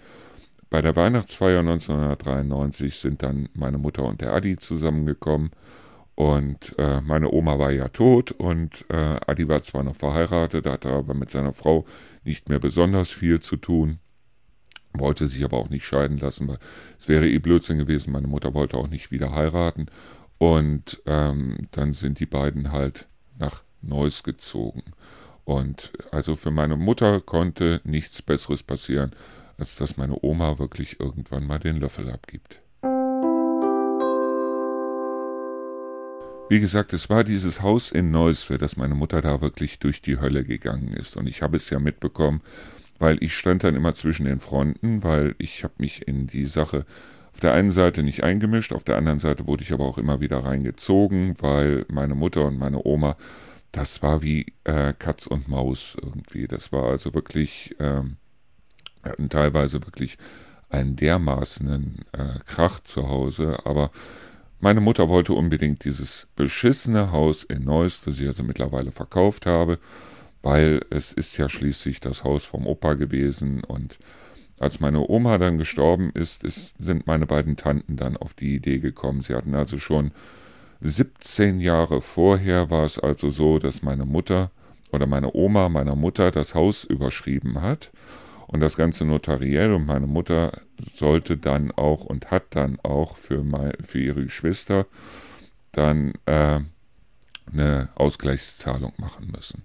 Bei der Weihnachtsfeier 1993 sind dann meine Mutter und der Adi zusammengekommen. Und äh, meine Oma war ja tot und äh, Adi war zwar noch verheiratet, hatte aber mit seiner Frau nicht mehr besonders viel zu tun, wollte sich aber auch nicht scheiden lassen, weil es wäre eh Blödsinn gewesen. Meine Mutter wollte auch nicht wieder heiraten. Und ähm, dann sind die beiden halt nach Neuss gezogen. Und also für meine Mutter konnte nichts Besseres passieren, als dass meine Oma wirklich irgendwann mal den Löffel abgibt. Wie gesagt, es war dieses Haus in Neuss, für das meine Mutter da wirklich durch die Hölle gegangen ist. Und ich habe es ja mitbekommen, weil ich stand dann immer zwischen den Fronten, weil ich habe mich in die Sache auf der einen Seite nicht eingemischt, auf der anderen Seite wurde ich aber auch immer wieder reingezogen, weil meine Mutter und meine Oma, das war wie äh, Katz und Maus irgendwie. Das war also wirklich, ähm, hatten teilweise wirklich einen dermaßenen äh, Krach zu Hause, aber meine Mutter wollte unbedingt dieses beschissene Haus in Neuss, das ich also mittlerweile verkauft habe, weil es ist ja schließlich das Haus vom Opa gewesen und als meine Oma dann gestorben ist, ist, sind meine beiden Tanten dann auf die Idee gekommen. Sie hatten also schon 17 Jahre vorher war es also so, dass meine Mutter oder meine Oma meiner Mutter das Haus überschrieben hat und das Ganze notariell und meine Mutter sollte dann auch und hat dann auch für, mein, für ihre Geschwister dann äh, eine Ausgleichszahlung machen müssen.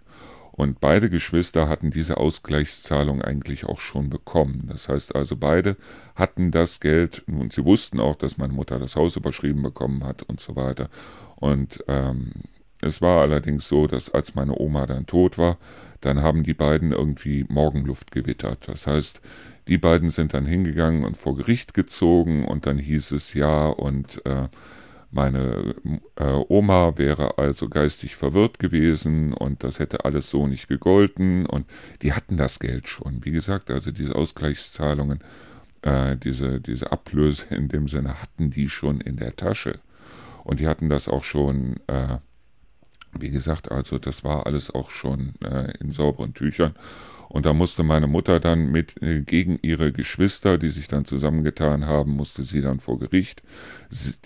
Und beide Geschwister hatten diese Ausgleichszahlung eigentlich auch schon bekommen. Das heißt also, beide hatten das Geld und sie wussten auch, dass meine Mutter das Haus überschrieben bekommen hat und so weiter. Und ähm, es war allerdings so, dass als meine Oma dann tot war, dann haben die beiden irgendwie Morgenluft gewittert. Das heißt, die beiden sind dann hingegangen und vor Gericht gezogen und dann hieß es ja und äh, meine äh, Oma wäre also geistig verwirrt gewesen und das hätte alles so nicht gegolten und die hatten das Geld schon. Wie gesagt, also diese Ausgleichszahlungen, äh, diese, diese Ablöse in dem Sinne hatten die schon in der Tasche. Und die hatten das auch schon, äh, wie gesagt, also das war alles auch schon äh, in sauberen Tüchern. Und da musste meine Mutter dann mit äh, gegen ihre Geschwister, die sich dann zusammengetan haben, musste sie dann vor Gericht.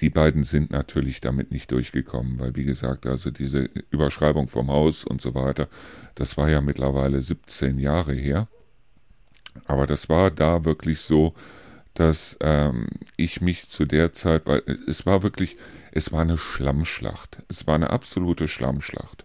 Die beiden sind natürlich damit nicht durchgekommen, weil wie gesagt, also diese Überschreibung vom Haus und so weiter, das war ja mittlerweile 17 Jahre her. Aber das war da wirklich so, dass ähm, ich mich zu der Zeit, weil es war wirklich, es war eine Schlammschlacht. Es war eine absolute Schlammschlacht.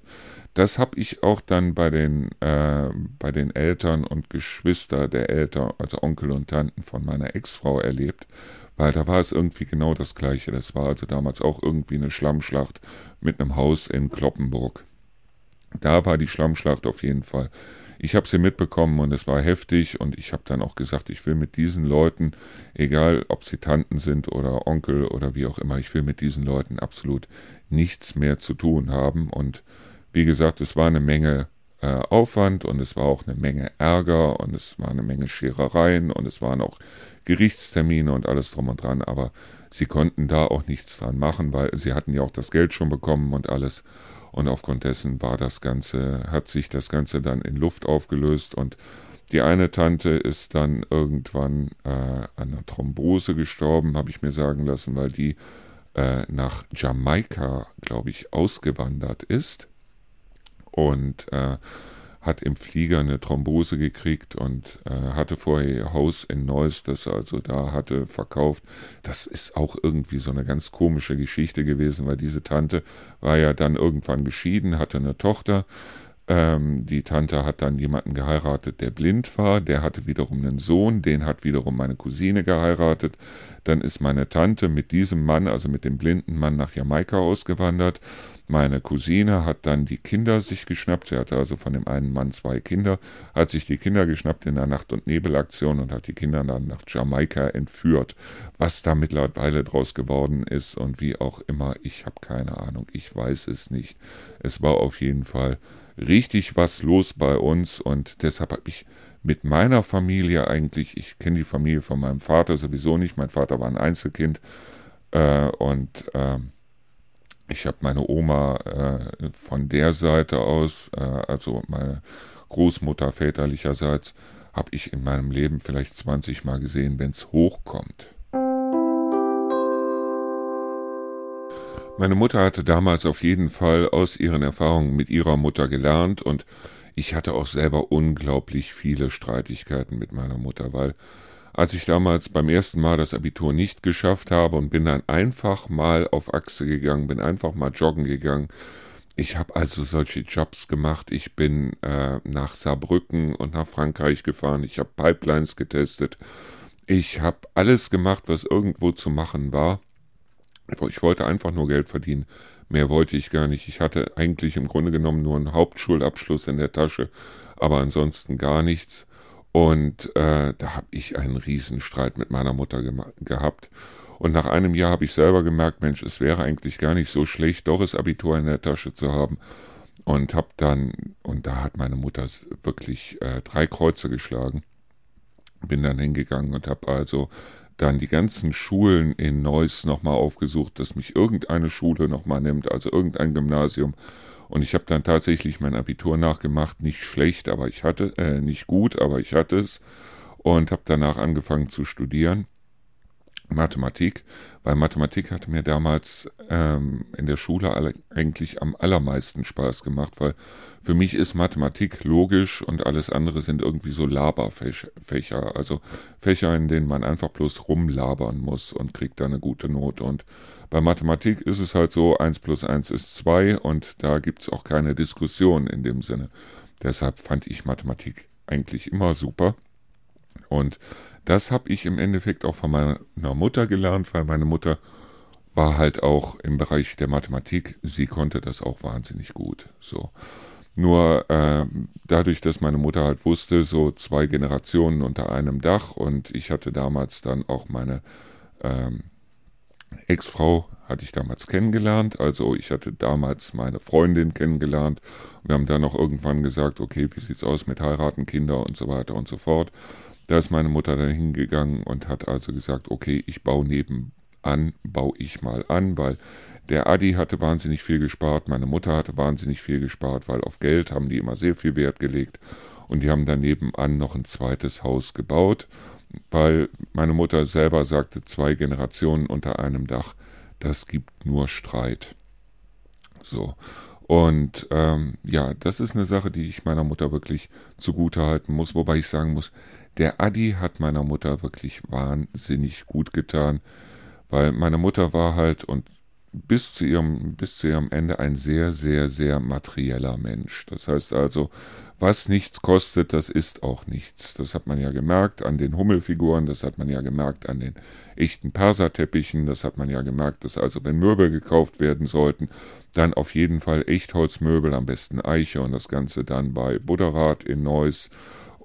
Das habe ich auch dann bei den, äh, bei den Eltern und Geschwister der Eltern, also Onkel und Tanten von meiner Ex-Frau erlebt, weil da war es irgendwie genau das Gleiche. Das war also damals auch irgendwie eine Schlammschlacht mit einem Haus in Kloppenburg. Da war die Schlammschlacht auf jeden Fall. Ich habe sie mitbekommen und es war heftig und ich habe dann auch gesagt, ich will mit diesen Leuten, egal ob sie Tanten sind oder Onkel oder wie auch immer, ich will mit diesen Leuten absolut nichts mehr zu tun haben und wie gesagt, es war eine Menge äh, Aufwand und es war auch eine Menge Ärger und es war eine Menge Scherereien und es waren auch Gerichtstermine und alles drum und dran, aber sie konnten da auch nichts dran machen, weil sie hatten ja auch das Geld schon bekommen und alles. Und aufgrund dessen war das Ganze, hat sich das Ganze dann in Luft aufgelöst. Und die eine Tante ist dann irgendwann äh, an einer Thrombose gestorben, habe ich mir sagen lassen, weil die äh, nach Jamaika, glaube ich, ausgewandert ist und äh, hat im Flieger eine Thrombose gekriegt und äh, hatte vorher ihr Haus in Neuss, das er also da hatte, verkauft. Das ist auch irgendwie so eine ganz komische Geschichte gewesen, weil diese Tante war ja dann irgendwann geschieden, hatte eine Tochter. Ähm, die Tante hat dann jemanden geheiratet, der blind war. Der hatte wiederum einen Sohn, den hat wiederum meine Cousine geheiratet. Dann ist meine Tante mit diesem Mann, also mit dem blinden Mann, nach Jamaika ausgewandert. Meine Cousine hat dann die Kinder sich geschnappt. Sie hatte also von dem einen Mann zwei Kinder, hat sich die Kinder geschnappt in der Nacht- und Nebelaktion und hat die Kinder dann nach Jamaika entführt. Was da mittlerweile draus geworden ist und wie auch immer, ich habe keine Ahnung. Ich weiß es nicht. Es war auf jeden Fall richtig was los bei uns und deshalb habe ich mit meiner Familie eigentlich, ich kenne die Familie von meinem Vater sowieso nicht, mein Vater war ein Einzelkind äh, und äh, ich habe meine Oma äh, von der Seite aus, äh, also meine Großmutter väterlicherseits, habe ich in meinem Leben vielleicht 20 Mal gesehen, wenn es hochkommt. Meine Mutter hatte damals auf jeden Fall aus ihren Erfahrungen mit ihrer Mutter gelernt und ich hatte auch selber unglaublich viele Streitigkeiten mit meiner Mutter, weil als ich damals beim ersten Mal das Abitur nicht geschafft habe und bin dann einfach mal auf Achse gegangen, bin einfach mal joggen gegangen. Ich habe also solche Jobs gemacht. Ich bin äh, nach Saarbrücken und nach Frankreich gefahren. Ich habe Pipelines getestet. Ich habe alles gemacht, was irgendwo zu machen war. Ich wollte einfach nur Geld verdienen. Mehr wollte ich gar nicht. Ich hatte eigentlich im Grunde genommen nur einen Hauptschulabschluss in der Tasche, aber ansonsten gar nichts. Und äh, da habe ich einen Riesenstreit mit meiner Mutter gehabt. Und nach einem Jahr habe ich selber gemerkt, Mensch, es wäre eigentlich gar nicht so schlecht, doch das Abitur in der Tasche zu haben. Und habe dann, und da hat meine Mutter wirklich äh, drei Kreuze geschlagen. Bin dann hingegangen und habe also dann die ganzen Schulen in Neuss nochmal aufgesucht, dass mich irgendeine Schule nochmal nimmt, also irgendein Gymnasium. Und ich habe dann tatsächlich mein Abitur nachgemacht, nicht schlecht, aber ich hatte, äh, nicht gut, aber ich hatte es. Und habe danach angefangen zu studieren. Mathematik, weil Mathematik hatte mir damals ähm, in der Schule eigentlich am allermeisten Spaß gemacht, weil für mich ist Mathematik logisch und alles andere sind irgendwie so Laberfächer, also Fächer, in denen man einfach bloß rumlabern muss und kriegt da eine gute Note. Und bei Mathematik ist es halt so, 1 plus 1 ist 2 und da gibt es auch keine Diskussion in dem Sinne. Deshalb fand ich Mathematik eigentlich immer super. Und das habe ich im Endeffekt auch von meiner Mutter gelernt, weil meine Mutter war halt auch im Bereich der Mathematik, sie konnte das auch wahnsinnig gut. So. Nur äh, dadurch, dass meine Mutter halt wusste, so zwei Generationen unter einem Dach und ich hatte damals dann auch meine ähm, Ex-Frau hatte ich damals kennengelernt. Also ich hatte damals meine Freundin kennengelernt. Wir haben dann auch irgendwann gesagt, okay, wie sieht's aus mit heiraten, Kinder und so weiter und so fort. Da ist meine Mutter dann hingegangen und hat also gesagt, okay, ich baue nebenan, baue ich mal an, weil der Adi hatte wahnsinnig viel gespart, meine Mutter hatte wahnsinnig viel gespart, weil auf Geld haben die immer sehr viel Wert gelegt und die haben dann nebenan noch ein zweites Haus gebaut, weil meine Mutter selber sagte, zwei Generationen unter einem Dach, das gibt nur Streit. So. Und ähm, ja, das ist eine Sache, die ich meiner Mutter wirklich zugute halten muss, wobei ich sagen muss, der Adi hat meiner Mutter wirklich wahnsinnig gut getan, weil meine Mutter war halt und bis zu ihrem, bis zu ihrem Ende ein sehr, sehr, sehr materieller Mensch. Das heißt also, was nichts kostet, das ist auch nichts. Das hat man ja gemerkt an den Hummelfiguren, das hat man ja gemerkt an den echten Perserteppichen, das hat man ja gemerkt, dass also, wenn Möbel gekauft werden sollten, dann auf jeden Fall Echtholzmöbel, am besten Eiche und das Ganze dann bei Buderath in Neuss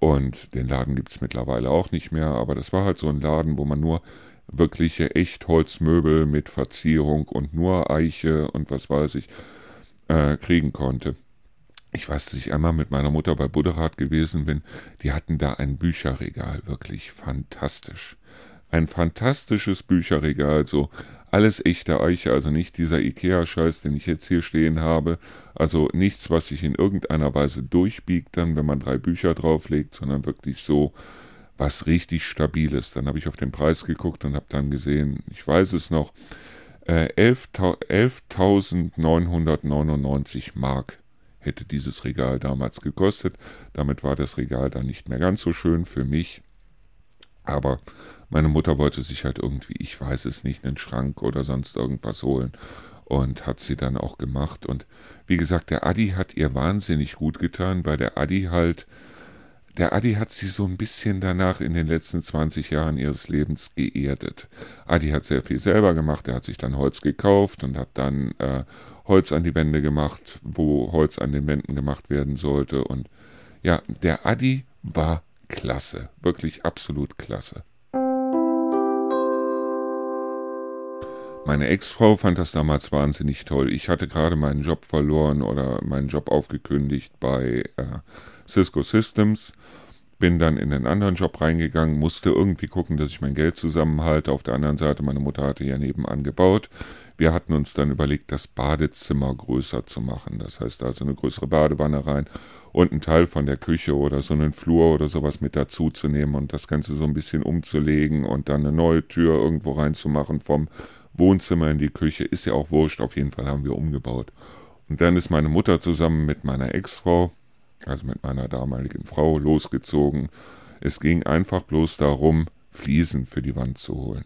und den Laden gibt es mittlerweile auch nicht mehr, aber das war halt so ein Laden, wo man nur wirkliche Echtholzmöbel mit Verzierung und nur Eiche und was weiß ich äh, kriegen konnte. Ich weiß, dass ich einmal mit meiner Mutter bei Buderath gewesen bin. Die hatten da ein Bücherregal, wirklich fantastisch. Ein fantastisches Bücherregal, so alles echte Eiche, also nicht dieser Ikea-Scheiß, den ich jetzt hier stehen habe. Also nichts, was sich in irgendeiner Weise durchbiegt dann, wenn man drei Bücher drauflegt, sondern wirklich so was richtig Stabiles. Dann habe ich auf den Preis geguckt und habe dann gesehen, ich weiß es noch, äh, 11.999 Mark hätte dieses Regal damals gekostet. Damit war das Regal dann nicht mehr ganz so schön für mich. Aber meine Mutter wollte sich halt irgendwie, ich weiß es nicht, einen Schrank oder sonst irgendwas holen und hat sie dann auch gemacht. Und wie gesagt, der Adi hat ihr wahnsinnig gut getan, weil der Adi halt, der Adi hat sie so ein bisschen danach in den letzten 20 Jahren ihres Lebens geerdet. Adi hat sehr viel selber gemacht, er hat sich dann Holz gekauft und hat dann äh, Holz an die Wände gemacht, wo Holz an den Wänden gemacht werden sollte. Und ja, der Adi war klasse, wirklich absolut klasse. Meine Ex-Frau fand das damals wahnsinnig toll. Ich hatte gerade meinen Job verloren oder meinen Job aufgekündigt bei äh, Cisco Systems. Bin dann in den anderen Job reingegangen, musste irgendwie gucken, dass ich mein Geld zusammenhalte. Auf der anderen Seite, meine Mutter hatte ja nebenan gebaut. Wir hatten uns dann überlegt, das Badezimmer größer zu machen. Das heißt also eine größere Badewanne rein und einen Teil von der Küche oder so einen Flur oder sowas mit dazu zu nehmen und das Ganze so ein bisschen umzulegen und dann eine neue Tür irgendwo reinzumachen vom Wohnzimmer in die Küche, ist ja auch wurscht, auf jeden Fall haben wir umgebaut. Und dann ist meine Mutter zusammen mit meiner Ex-Frau, also mit meiner damaligen Frau, losgezogen. Es ging einfach bloß darum, Fliesen für die Wand zu holen.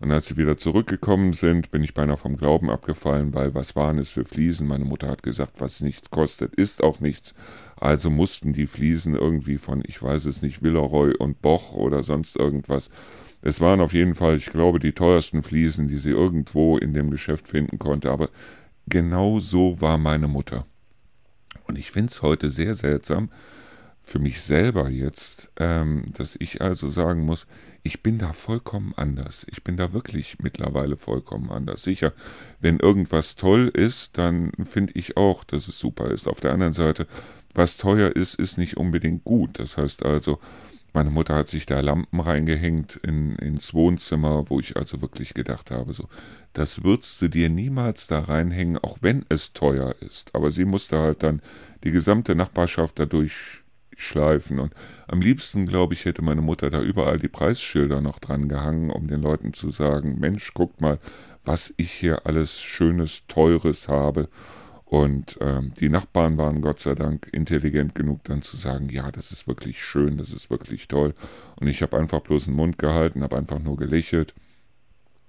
Und als sie wieder zurückgekommen sind, bin ich beinahe vom Glauben abgefallen, weil was waren es für Fliesen? Meine Mutter hat gesagt, was nichts kostet, ist auch nichts. Also mussten die Fliesen irgendwie von, ich weiß es nicht, Villeroy und Boch oder sonst irgendwas es waren auf jeden Fall, ich glaube, die teuersten Fliesen, die sie irgendwo in dem Geschäft finden konnte, aber genau so war meine Mutter. Und ich finde es heute sehr seltsam, für mich selber jetzt, ähm, dass ich also sagen muss, ich bin da vollkommen anders. Ich bin da wirklich mittlerweile vollkommen anders. Sicher, wenn irgendwas toll ist, dann finde ich auch, dass es super ist. Auf der anderen Seite, was teuer ist, ist nicht unbedingt gut. Das heißt also, meine Mutter hat sich da Lampen reingehängt in, ins Wohnzimmer, wo ich also wirklich gedacht habe, so, das würdest du dir niemals da reinhängen, auch wenn es teuer ist. Aber sie musste halt dann die gesamte Nachbarschaft dadurch schleifen. Und am liebsten, glaube ich, hätte meine Mutter da überall die Preisschilder noch dran gehangen, um den Leuten zu sagen, Mensch, guckt mal, was ich hier alles Schönes, Teures habe. Und ähm, die Nachbarn waren Gott sei Dank intelligent genug, dann zu sagen, ja, das ist wirklich schön, das ist wirklich toll. Und ich habe einfach bloß den Mund gehalten, habe einfach nur gelächelt.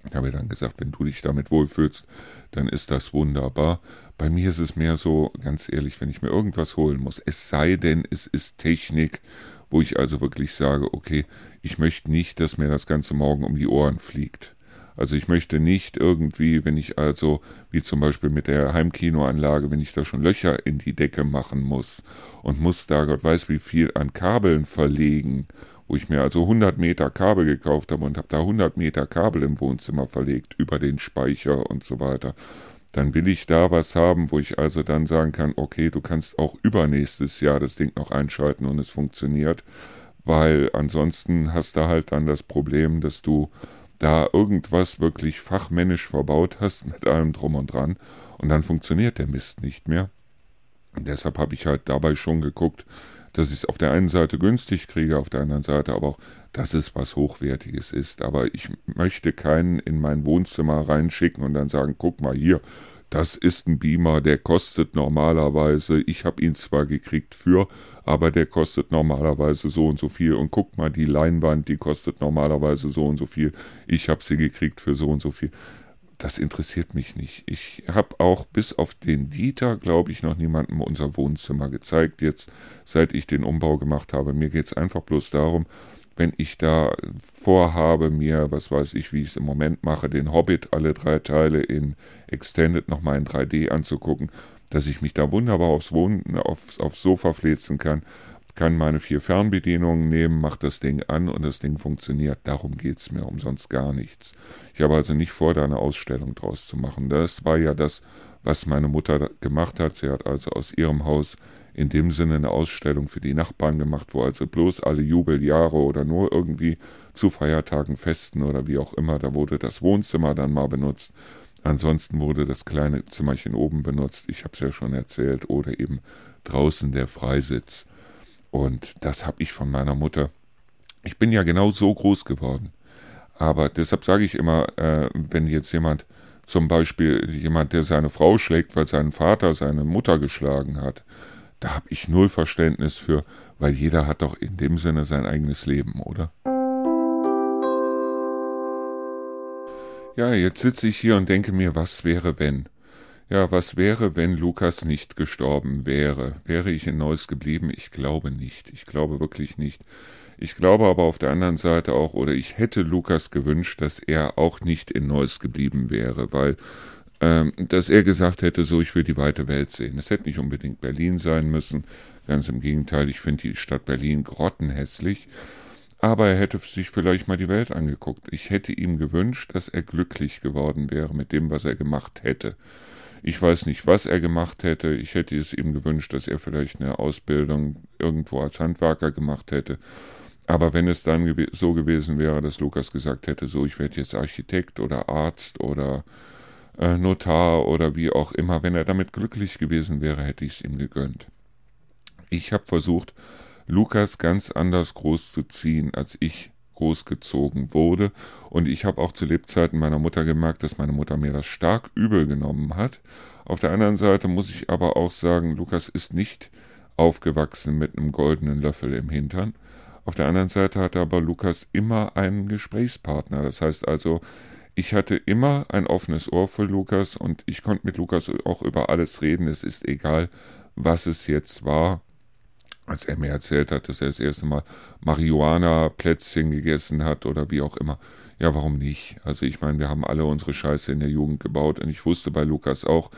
Ich habe dann gesagt, wenn du dich damit wohlfühlst, dann ist das wunderbar. Bei mir ist es mehr so, ganz ehrlich, wenn ich mir irgendwas holen muss, es sei denn, es ist Technik, wo ich also wirklich sage, okay, ich möchte nicht, dass mir das Ganze morgen um die Ohren fliegt. Also ich möchte nicht irgendwie, wenn ich also, wie zum Beispiel mit der Heimkinoanlage, wenn ich da schon Löcher in die Decke machen muss und muss da Gott weiß wie viel an Kabeln verlegen, wo ich mir also 100 Meter Kabel gekauft habe und habe da 100 Meter Kabel im Wohnzimmer verlegt, über den Speicher und so weiter. Dann will ich da was haben, wo ich also dann sagen kann, okay, du kannst auch übernächstes Jahr das Ding noch einschalten und es funktioniert, weil ansonsten hast du halt dann das Problem, dass du da irgendwas wirklich fachmännisch verbaut hast mit allem drum und dran und dann funktioniert der Mist nicht mehr. Und deshalb habe ich halt dabei schon geguckt, dass ich es auf der einen Seite günstig kriege, auf der anderen Seite aber auch, dass es was Hochwertiges ist. Aber ich möchte keinen in mein Wohnzimmer reinschicken und dann sagen, guck mal hier, das ist ein Beamer, der kostet normalerweise, ich habe ihn zwar gekriegt für, aber der kostet normalerweise so und so viel. Und guck mal, die Leinwand, die kostet normalerweise so und so viel. Ich habe sie gekriegt für so und so viel. Das interessiert mich nicht. Ich habe auch bis auf den Dieter, glaube ich, noch niemandem unser Wohnzimmer gezeigt, jetzt seit ich den Umbau gemacht habe. Mir geht es einfach bloß darum, wenn ich da vorhabe, mir, was weiß ich, wie ich es im Moment mache, den Hobbit, alle drei Teile in Extended nochmal in 3D anzugucken, dass ich mich da wunderbar aufs, Wohnen, aufs, aufs Sofa fläzen kann, kann meine vier Fernbedienungen nehmen, mache das Ding an und das Ding funktioniert. Darum geht es mir, umsonst gar nichts. Ich habe also nicht vor, da eine Ausstellung draus zu machen. Das war ja das, was meine Mutter gemacht hat. Sie hat also aus ihrem Haus in dem Sinne eine Ausstellung für die Nachbarn gemacht, wo also bloß alle Jubeljahre oder nur irgendwie zu Feiertagen, Festen oder wie auch immer, da wurde das Wohnzimmer dann mal benutzt. Ansonsten wurde das kleine Zimmerchen oben benutzt, ich habe es ja schon erzählt, oder eben draußen der Freisitz. Und das habe ich von meiner Mutter. Ich bin ja genau so groß geworden. Aber deshalb sage ich immer, äh, wenn jetzt jemand, zum Beispiel jemand, der seine Frau schlägt, weil sein Vater seine Mutter geschlagen hat, da habe ich null Verständnis für, weil jeder hat doch in dem Sinne sein eigenes Leben, oder? Ja, jetzt sitze ich hier und denke mir, was wäre wenn? Ja, was wäre, wenn Lukas nicht gestorben wäre? Wäre ich in Neuss geblieben? Ich glaube nicht. Ich glaube wirklich nicht. Ich glaube aber auf der anderen Seite auch, oder ich hätte Lukas gewünscht, dass er auch nicht in Neuss geblieben wäre, weil dass er gesagt hätte, so ich will die weite Welt sehen. Es hätte nicht unbedingt Berlin sein müssen. Ganz im Gegenteil, ich finde die Stadt Berlin grottenhässlich. Aber er hätte sich vielleicht mal die Welt angeguckt. Ich hätte ihm gewünscht, dass er glücklich geworden wäre mit dem, was er gemacht hätte. Ich weiß nicht, was er gemacht hätte. Ich hätte es ihm gewünscht, dass er vielleicht eine Ausbildung irgendwo als Handwerker gemacht hätte. Aber wenn es dann so gewesen wäre, dass Lukas gesagt hätte, so ich werde jetzt Architekt oder Arzt oder äh, Notar oder wie auch immer, wenn er damit glücklich gewesen wäre, hätte ich es ihm gegönnt. Ich habe versucht, Lukas ganz anders groß zu ziehen, als ich großgezogen wurde. Und ich habe auch zu Lebzeiten meiner Mutter gemerkt, dass meine Mutter mir das stark übel genommen hat. Auf der anderen Seite muss ich aber auch sagen, Lukas ist nicht aufgewachsen mit einem goldenen Löffel im Hintern. Auf der anderen Seite hatte aber Lukas immer einen Gesprächspartner. Das heißt also, ich hatte immer ein offenes Ohr für Lukas und ich konnte mit Lukas auch über alles reden. Es ist egal, was es jetzt war als er mir erzählt hat, dass er das erste Mal Marihuana-Plätzchen gegessen hat oder wie auch immer. Ja, warum nicht? Also ich meine, wir haben alle unsere Scheiße in der Jugend gebaut und ich wusste bei Lukas auch,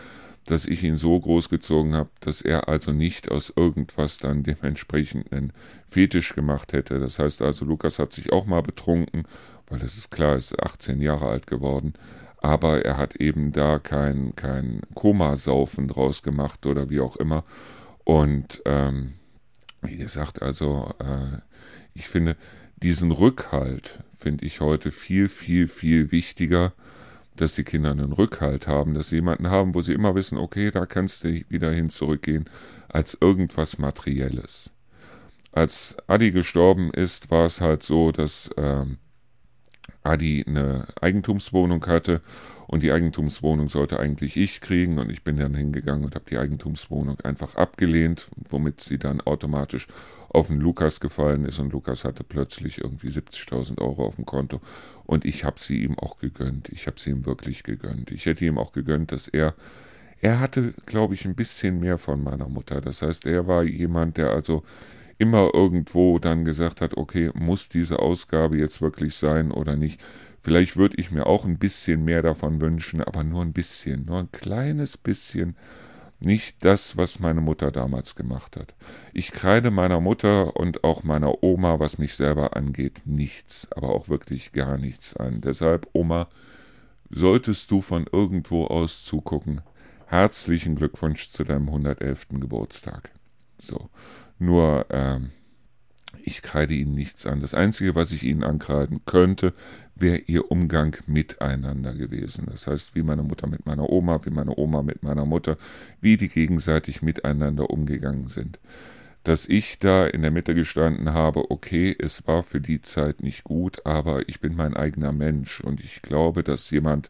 dass ich ihn so großgezogen habe, dass er also nicht aus irgendwas dann dementsprechend einen Fetisch gemacht hätte. Das heißt also, Lukas hat sich auch mal betrunken, weil das ist klar, er ist 18 Jahre alt geworden. Aber er hat eben da kein, kein Komasaufen draus gemacht oder wie auch immer. Und ähm, wie gesagt, also äh, ich finde, diesen Rückhalt finde ich heute viel, viel, viel wichtiger, dass die Kinder einen Rückhalt haben, dass sie jemanden haben, wo sie immer wissen, okay, da kannst du wieder hin zurückgehen, als irgendwas Materielles. Als Adi gestorben ist, war es halt so, dass ähm, Adi eine Eigentumswohnung hatte und die Eigentumswohnung sollte eigentlich ich kriegen und ich bin dann hingegangen und habe die Eigentumswohnung einfach abgelehnt, womit sie dann automatisch auf den Lukas gefallen ist und Lukas hatte plötzlich irgendwie 70.000 Euro auf dem Konto und ich habe sie ihm auch gegönnt. Ich habe sie ihm wirklich gegönnt. Ich hätte ihm auch gegönnt, dass er er hatte, glaube ich, ein bisschen mehr von meiner Mutter. Das heißt, er war jemand, der also immer irgendwo dann gesagt hat, okay, muss diese Ausgabe jetzt wirklich sein oder nicht. Vielleicht würde ich mir auch ein bisschen mehr davon wünschen, aber nur ein bisschen, nur ein kleines bisschen. Nicht das, was meine Mutter damals gemacht hat. Ich kreide meiner Mutter und auch meiner Oma, was mich selber angeht, nichts, aber auch wirklich gar nichts an. Deshalb, Oma, solltest du von irgendwo aus zugucken, herzlichen Glückwunsch zu deinem 111. Geburtstag. So. Nur, ähm, ich kreide ihnen nichts an. Das Einzige, was ich ihnen ankreiden könnte, wäre ihr Umgang miteinander gewesen. Das heißt, wie meine Mutter mit meiner Oma, wie meine Oma mit meiner Mutter, wie die gegenseitig miteinander umgegangen sind. Dass ich da in der Mitte gestanden habe, okay, es war für die Zeit nicht gut, aber ich bin mein eigener Mensch und ich glaube, dass jemand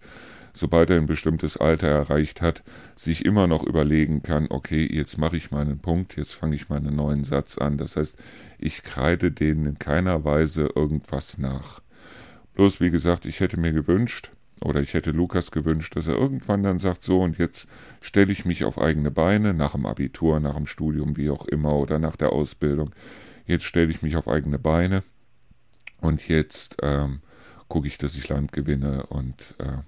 sobald er ein bestimmtes Alter erreicht hat, sich immer noch überlegen kann, okay, jetzt mache ich meinen Punkt, jetzt fange ich meinen neuen Satz an. Das heißt, ich kreide denen in keiner Weise irgendwas nach. Bloß wie gesagt, ich hätte mir gewünscht, oder ich hätte Lukas gewünscht, dass er irgendwann dann sagt, so und jetzt stelle ich mich auf eigene Beine, nach dem Abitur, nach dem Studium, wie auch immer, oder nach der Ausbildung. Jetzt stelle ich mich auf eigene Beine und jetzt ähm, gucke ich, dass ich Land gewinne und äh,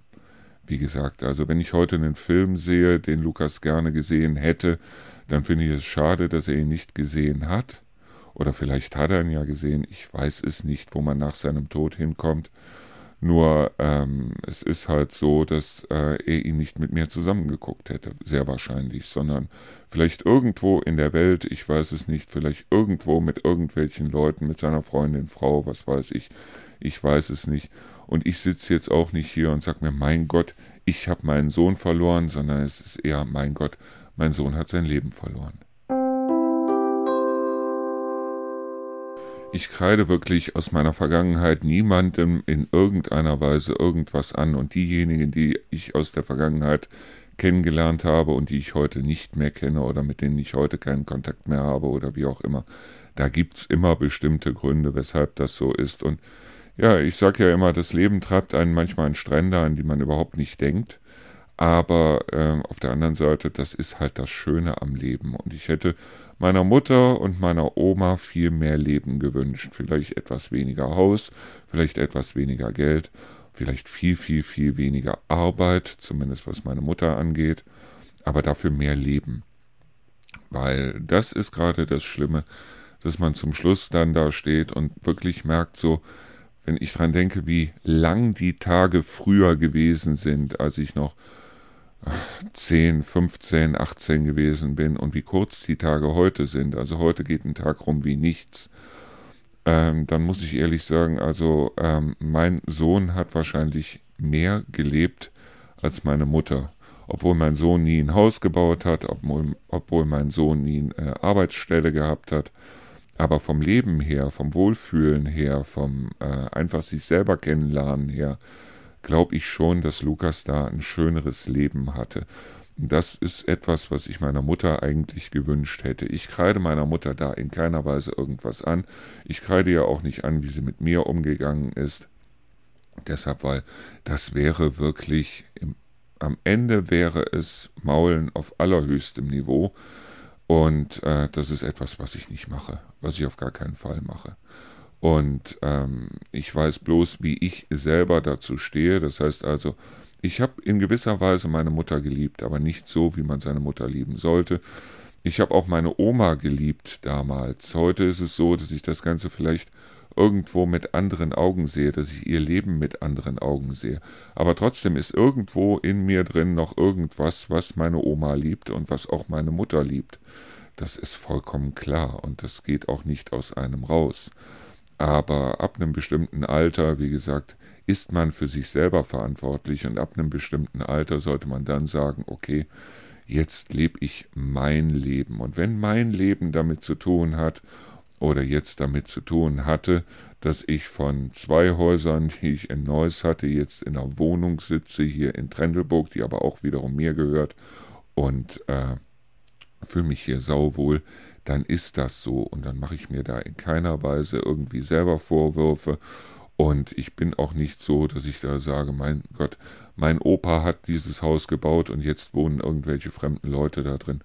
wie gesagt, also wenn ich heute einen Film sehe, den Lukas gerne gesehen hätte, dann finde ich es schade, dass er ihn nicht gesehen hat. Oder vielleicht hat er ihn ja gesehen, ich weiß es nicht, wo man nach seinem Tod hinkommt. Nur ähm, es ist halt so, dass äh, er ihn nicht mit mir zusammengeguckt hätte, sehr wahrscheinlich, sondern vielleicht irgendwo in der Welt, ich weiß es nicht, vielleicht irgendwo mit irgendwelchen Leuten, mit seiner Freundin, Frau, was weiß ich, ich weiß es nicht. Und ich sitze jetzt auch nicht hier und sage mir, mein Gott, ich habe meinen Sohn verloren, sondern es ist eher, mein Gott, mein Sohn hat sein Leben verloren. Ich kreide wirklich aus meiner Vergangenheit niemandem in irgendeiner Weise irgendwas an und diejenigen, die ich aus der Vergangenheit kennengelernt habe und die ich heute nicht mehr kenne oder mit denen ich heute keinen Kontakt mehr habe oder wie auch immer, da gibt es immer bestimmte Gründe, weshalb das so ist und ja, ich sage ja immer, das Leben treibt einen manchmal an Strände, an die man überhaupt nicht denkt. Aber äh, auf der anderen Seite, das ist halt das Schöne am Leben. Und ich hätte meiner Mutter und meiner Oma viel mehr Leben gewünscht. Vielleicht etwas weniger Haus, vielleicht etwas weniger Geld, vielleicht viel, viel, viel weniger Arbeit, zumindest was meine Mutter angeht, aber dafür mehr Leben. Weil das ist gerade das Schlimme, dass man zum Schluss dann da steht und wirklich merkt so, wenn ich dran denke, wie lang die Tage früher gewesen sind, als ich noch 10, 15, 18 gewesen bin und wie kurz die Tage heute sind. Also heute geht ein Tag rum wie nichts. Ähm, dann muss ich ehrlich sagen, also ähm, mein Sohn hat wahrscheinlich mehr gelebt als meine Mutter. Obwohl mein Sohn nie ein Haus gebaut hat, obwohl, obwohl mein Sohn nie eine Arbeitsstelle gehabt hat. Aber vom Leben her, vom Wohlfühlen her, vom äh, einfach sich selber kennenlernen her, glaube ich schon, dass Lukas da ein schöneres Leben hatte. Das ist etwas, was ich meiner Mutter eigentlich gewünscht hätte. Ich kreide meiner Mutter da in keiner Weise irgendwas an. Ich kreide ja auch nicht an, wie sie mit mir umgegangen ist. Deshalb, weil das wäre wirklich, im, am Ende wäre es Maulen auf allerhöchstem Niveau. Und äh, das ist etwas, was ich nicht mache, was ich auf gar keinen Fall mache. Und ähm, ich weiß bloß, wie ich selber dazu stehe. Das heißt also, ich habe in gewisser Weise meine Mutter geliebt, aber nicht so, wie man seine Mutter lieben sollte. Ich habe auch meine Oma geliebt damals. Heute ist es so, dass ich das Ganze vielleicht irgendwo mit anderen Augen sehe, dass ich ihr Leben mit anderen Augen sehe. Aber trotzdem ist irgendwo in mir drin noch irgendwas, was meine Oma liebt und was auch meine Mutter liebt. Das ist vollkommen klar und das geht auch nicht aus einem raus. Aber ab einem bestimmten Alter, wie gesagt, ist man für sich selber verantwortlich und ab einem bestimmten Alter sollte man dann sagen, okay, jetzt lebe ich mein Leben. Und wenn mein Leben damit zu tun hat oder jetzt damit zu tun hatte, dass ich von zwei Häusern, die ich in Neuss hatte, jetzt in einer Wohnung sitze, hier in Trendelburg, die aber auch wiederum mir gehört und äh, fühle mich hier sauwohl, dann ist das so und dann mache ich mir da in keiner Weise irgendwie selber Vorwürfe und ich bin auch nicht so, dass ich da sage, mein Gott, mein Opa hat dieses Haus gebaut und jetzt wohnen irgendwelche fremden Leute da drin.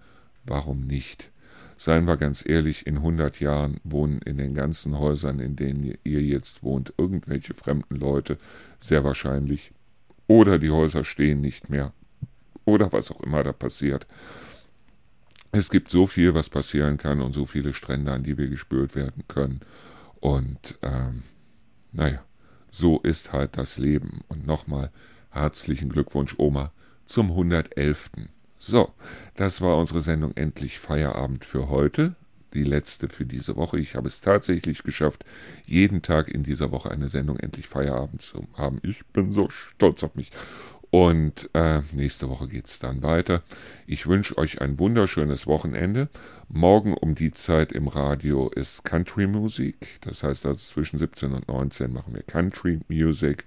Warum nicht? Seien wir ganz ehrlich, in 100 Jahren wohnen in den ganzen Häusern, in denen ihr jetzt wohnt, irgendwelche fremden Leute, sehr wahrscheinlich. Oder die Häuser stehen nicht mehr. Oder was auch immer da passiert. Es gibt so viel, was passieren kann und so viele Strände, an die wir gespürt werden können. Und ähm, naja, so ist halt das Leben. Und nochmal herzlichen Glückwunsch, Oma, zum 111. So, das war unsere Sendung Endlich Feierabend für heute. Die letzte für diese Woche. Ich habe es tatsächlich geschafft, jeden Tag in dieser Woche eine Sendung Endlich Feierabend zu haben. Ich bin so stolz auf mich. Und äh, nächste Woche geht es dann weiter. Ich wünsche euch ein wunderschönes Wochenende. Morgen um die Zeit im Radio ist Country Musik. Das heißt also zwischen 17 und 19 machen wir Country Music.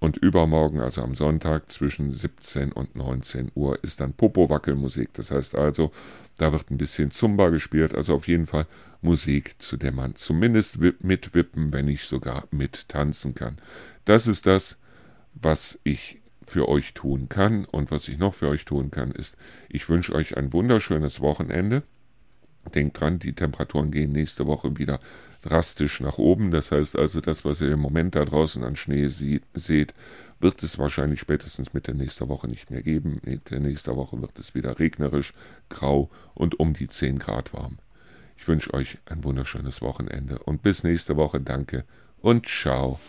Und übermorgen, also am Sonntag zwischen 17 und 19 Uhr, ist dann Popo-Wackelmusik. Das heißt also, da wird ein bisschen Zumba gespielt. Also auf jeden Fall Musik, zu der man zumindest mitwippen, wenn nicht sogar mittanzen kann. Das ist das, was ich für euch tun kann. Und was ich noch für euch tun kann, ist, ich wünsche euch ein wunderschönes Wochenende. Denkt dran, die Temperaturen gehen nächste Woche wieder drastisch nach oben. Das heißt also, das, was ihr im Moment da draußen an Schnee sieht, seht, wird es wahrscheinlich spätestens Mitte nächster Woche nicht mehr geben. Mitte nächster Woche wird es wieder regnerisch, grau und um die 10 Grad warm. Ich wünsche euch ein wunderschönes Wochenende und bis nächste Woche. Danke und ciao.